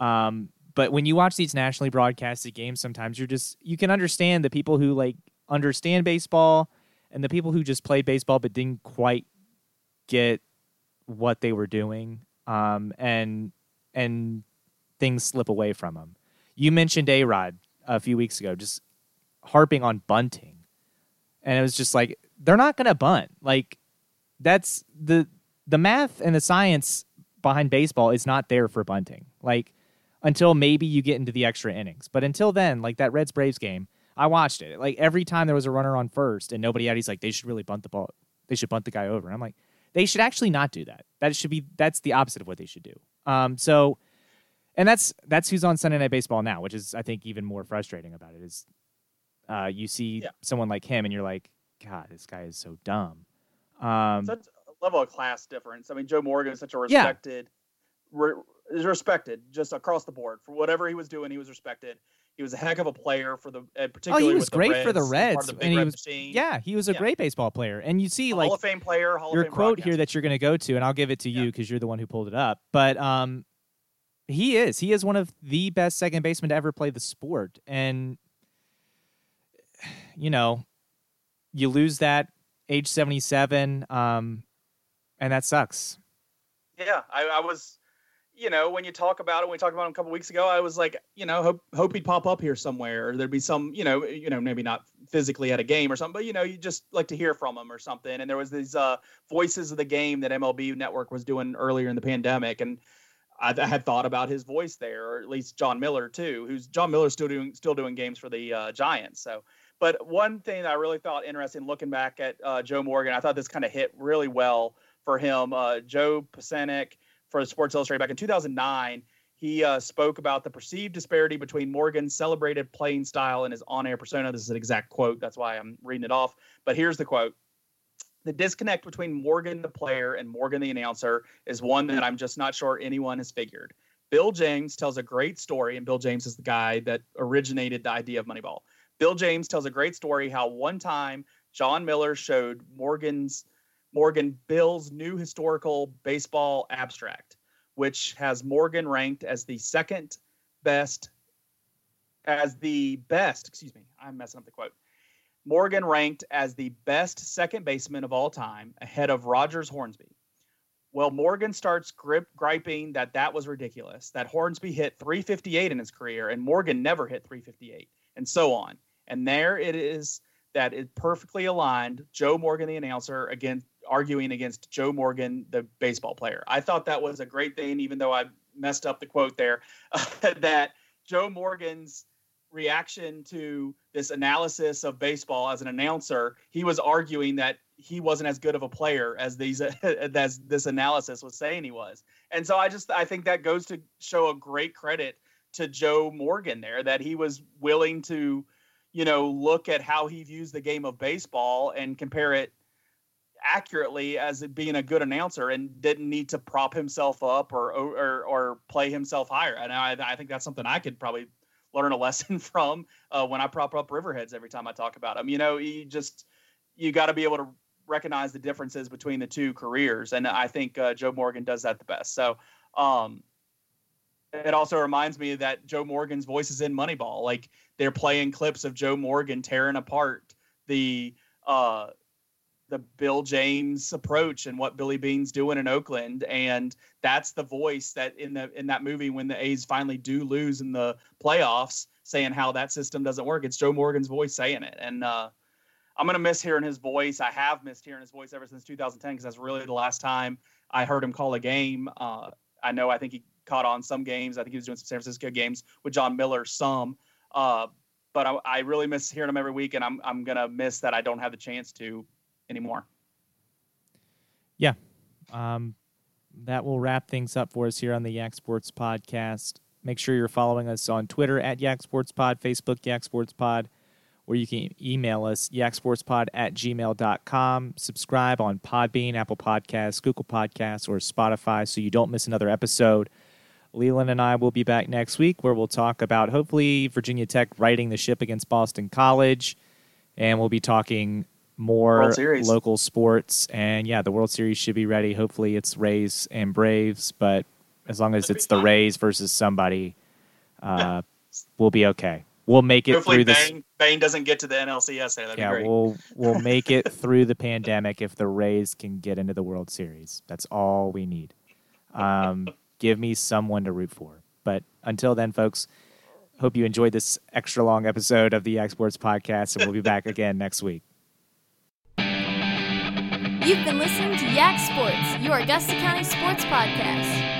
Um, but when you watch these nationally broadcasted games, sometimes you're just you can understand the people who like understand baseball and the people who just played baseball but didn't quite get what they were doing. Um, and and things slip away from them. You mentioned A Rod a few weeks ago, just harping on bunting, and it was just like they're not going to bunt. Like that's the the math and the science behind baseball is not there for bunting. Like until maybe you get into the extra innings, but until then, like that Reds Braves game, I watched it. Like every time there was a runner on first and nobody out, he's like they should really bunt the ball. They should bunt the guy over. And I'm like they should actually not do that. That should be that's the opposite of what they should do. Um, so, and that's that's who's on Sunday Night Baseball now, which is I think even more frustrating about it is uh, you see Yeah. someone like him and you're like, God, this guy is so dumb. Um, Such a level of class difference. I mean, Joe Morgan is such a Yeah. respected, re, is respected just across the board for whatever he was doing. He was respected. He was a heck of a player for the, particularly Oh, was with the great for the Reds, Reds, the and he Red was- machine. yeah, he was a Yeah. great baseball player, and you see like Hall of Fame player. Hall your of Fame quote here that you're going to go to, and I'll give it to you because you're the one who pulled it up. But um, he is he is one of the best second basemen to ever play the sport, and you know, you lose that age 77, um, and that sucks. Yeah, I, I was, you know, when you talk about it, when we talked about him a couple weeks ago, I was like, you know, hope hope he'd pop up here somewhere, or there'd be some, you know, you know, maybe not physically at a game or something, but you know, you just like to hear from him or something. And there was these uh, voices of the game that MLB Network was doing earlier in the pandemic, and I, I had thought about his voice there, or at least Jon Miller too, who's Jon Miller's still doing still doing games for the uh, Giants. So, but one thing that I really thought interesting looking back at uh, Joe Morgan, I thought this kind of hit really well for him. Uh, Joe Posnanski for Sports Illustrated back in 2009, he uh, spoke about the perceived disparity between Morgan's celebrated playing style and his on-air persona. This is an exact quote. That's why I'm reading it off. But here's the quote. The disconnect between Morgan the player and Morgan the announcer is one that I'm just not sure anyone has figured. Bill James tells a great story, and Bill James is the guy that originated the idea of Moneyball. Bill James tells a great story how one time Jon Miller showed Morgan's Morgan Bill's new historical baseball abstract, which has Morgan ranked as the second best, as the best, excuse me, I'm messing up the quote. Morgan ranked as the best second baseman of all time, ahead of Rogers Hornsby. Well, Morgan starts grip, griping that that was ridiculous, that Hornsby hit 358 in his career and Morgan never hit 358, and so on. And there it is that it perfectly aligned Joe Morgan, the announcer, against arguing against Joe Morgan, the baseball player. I thought that was a great thing, even though I messed up the quote there, that Joe Morgan's reaction to this analysis of baseball as an announcer, he was arguing that he wasn't as good of a player as these as this analysis was saying he was. And so I just I think that goes to show a great credit to Joe Morgan there that he was willing to, you know, look at how he views the game of baseball and compare it accurately as being a good announcer and didn't need to prop himself up or or, or play himself higher. And I, I think that's something I could probably learn a lesson from uh, when I prop up Riverheads every time I talk about them. You know, you just you got to be able to recognize the differences between the two careers, and I think uh, Joe Morgan does that the best. So. Um, it also reminds me that Joe Morgan's voice is in Moneyball. Like they're playing clips of Joe Morgan tearing apart the uh, the Bill James approach and what Billy Beane's doing in Oakland, and that's the voice that in the in that movie when the A's finally do lose in the playoffs, saying how that system doesn't work. It's Joe Morgan's voice saying it, and uh, I'm gonna miss hearing his voice. I have missed hearing his voice ever since 2010 because that's really the last time I heard him call a game. Uh, I know I think he caught on some games. I think he was doing some San Francisco games with Jon Miller, some. Uh, but I, I, really miss hearing them every week, and I'm I'm gonna miss that I don't have the chance to anymore. Yeah. Um, that will wrap things up for us here on the Yak Sports Podcast. Make sure you're following us on Twitter at Yak Sports Pod, Facebook Yak Sports Pod, or you can email us yaksportspod at gmail.com. Subscribe on Podbean, Apple Podcasts, Google Podcasts, or Spotify so you don't miss another episode. Leland and I will be back next week where we'll talk about hopefully Virginia Tech righting the ship against Boston College. And we'll be talking more local sports. And yeah, the World Series should be ready. Hopefully, it's Rays and Braves, but as long as it's the Rays versus somebody, uh, we'll be okay. We'll make it Hopefully through this. Bane, Bane doesn't get to the NLCS there. That'd yeah, we'll we'll make it through the pandemic if the Rays can get into the World Series. That's all we need. Um, give me someone to root for. But until then, folks, hope you enjoyed this extra long episode of the Yak Sports Podcast, and we'll be back again next week. You've been listening to Yak Sports, your Augusta County sports podcast.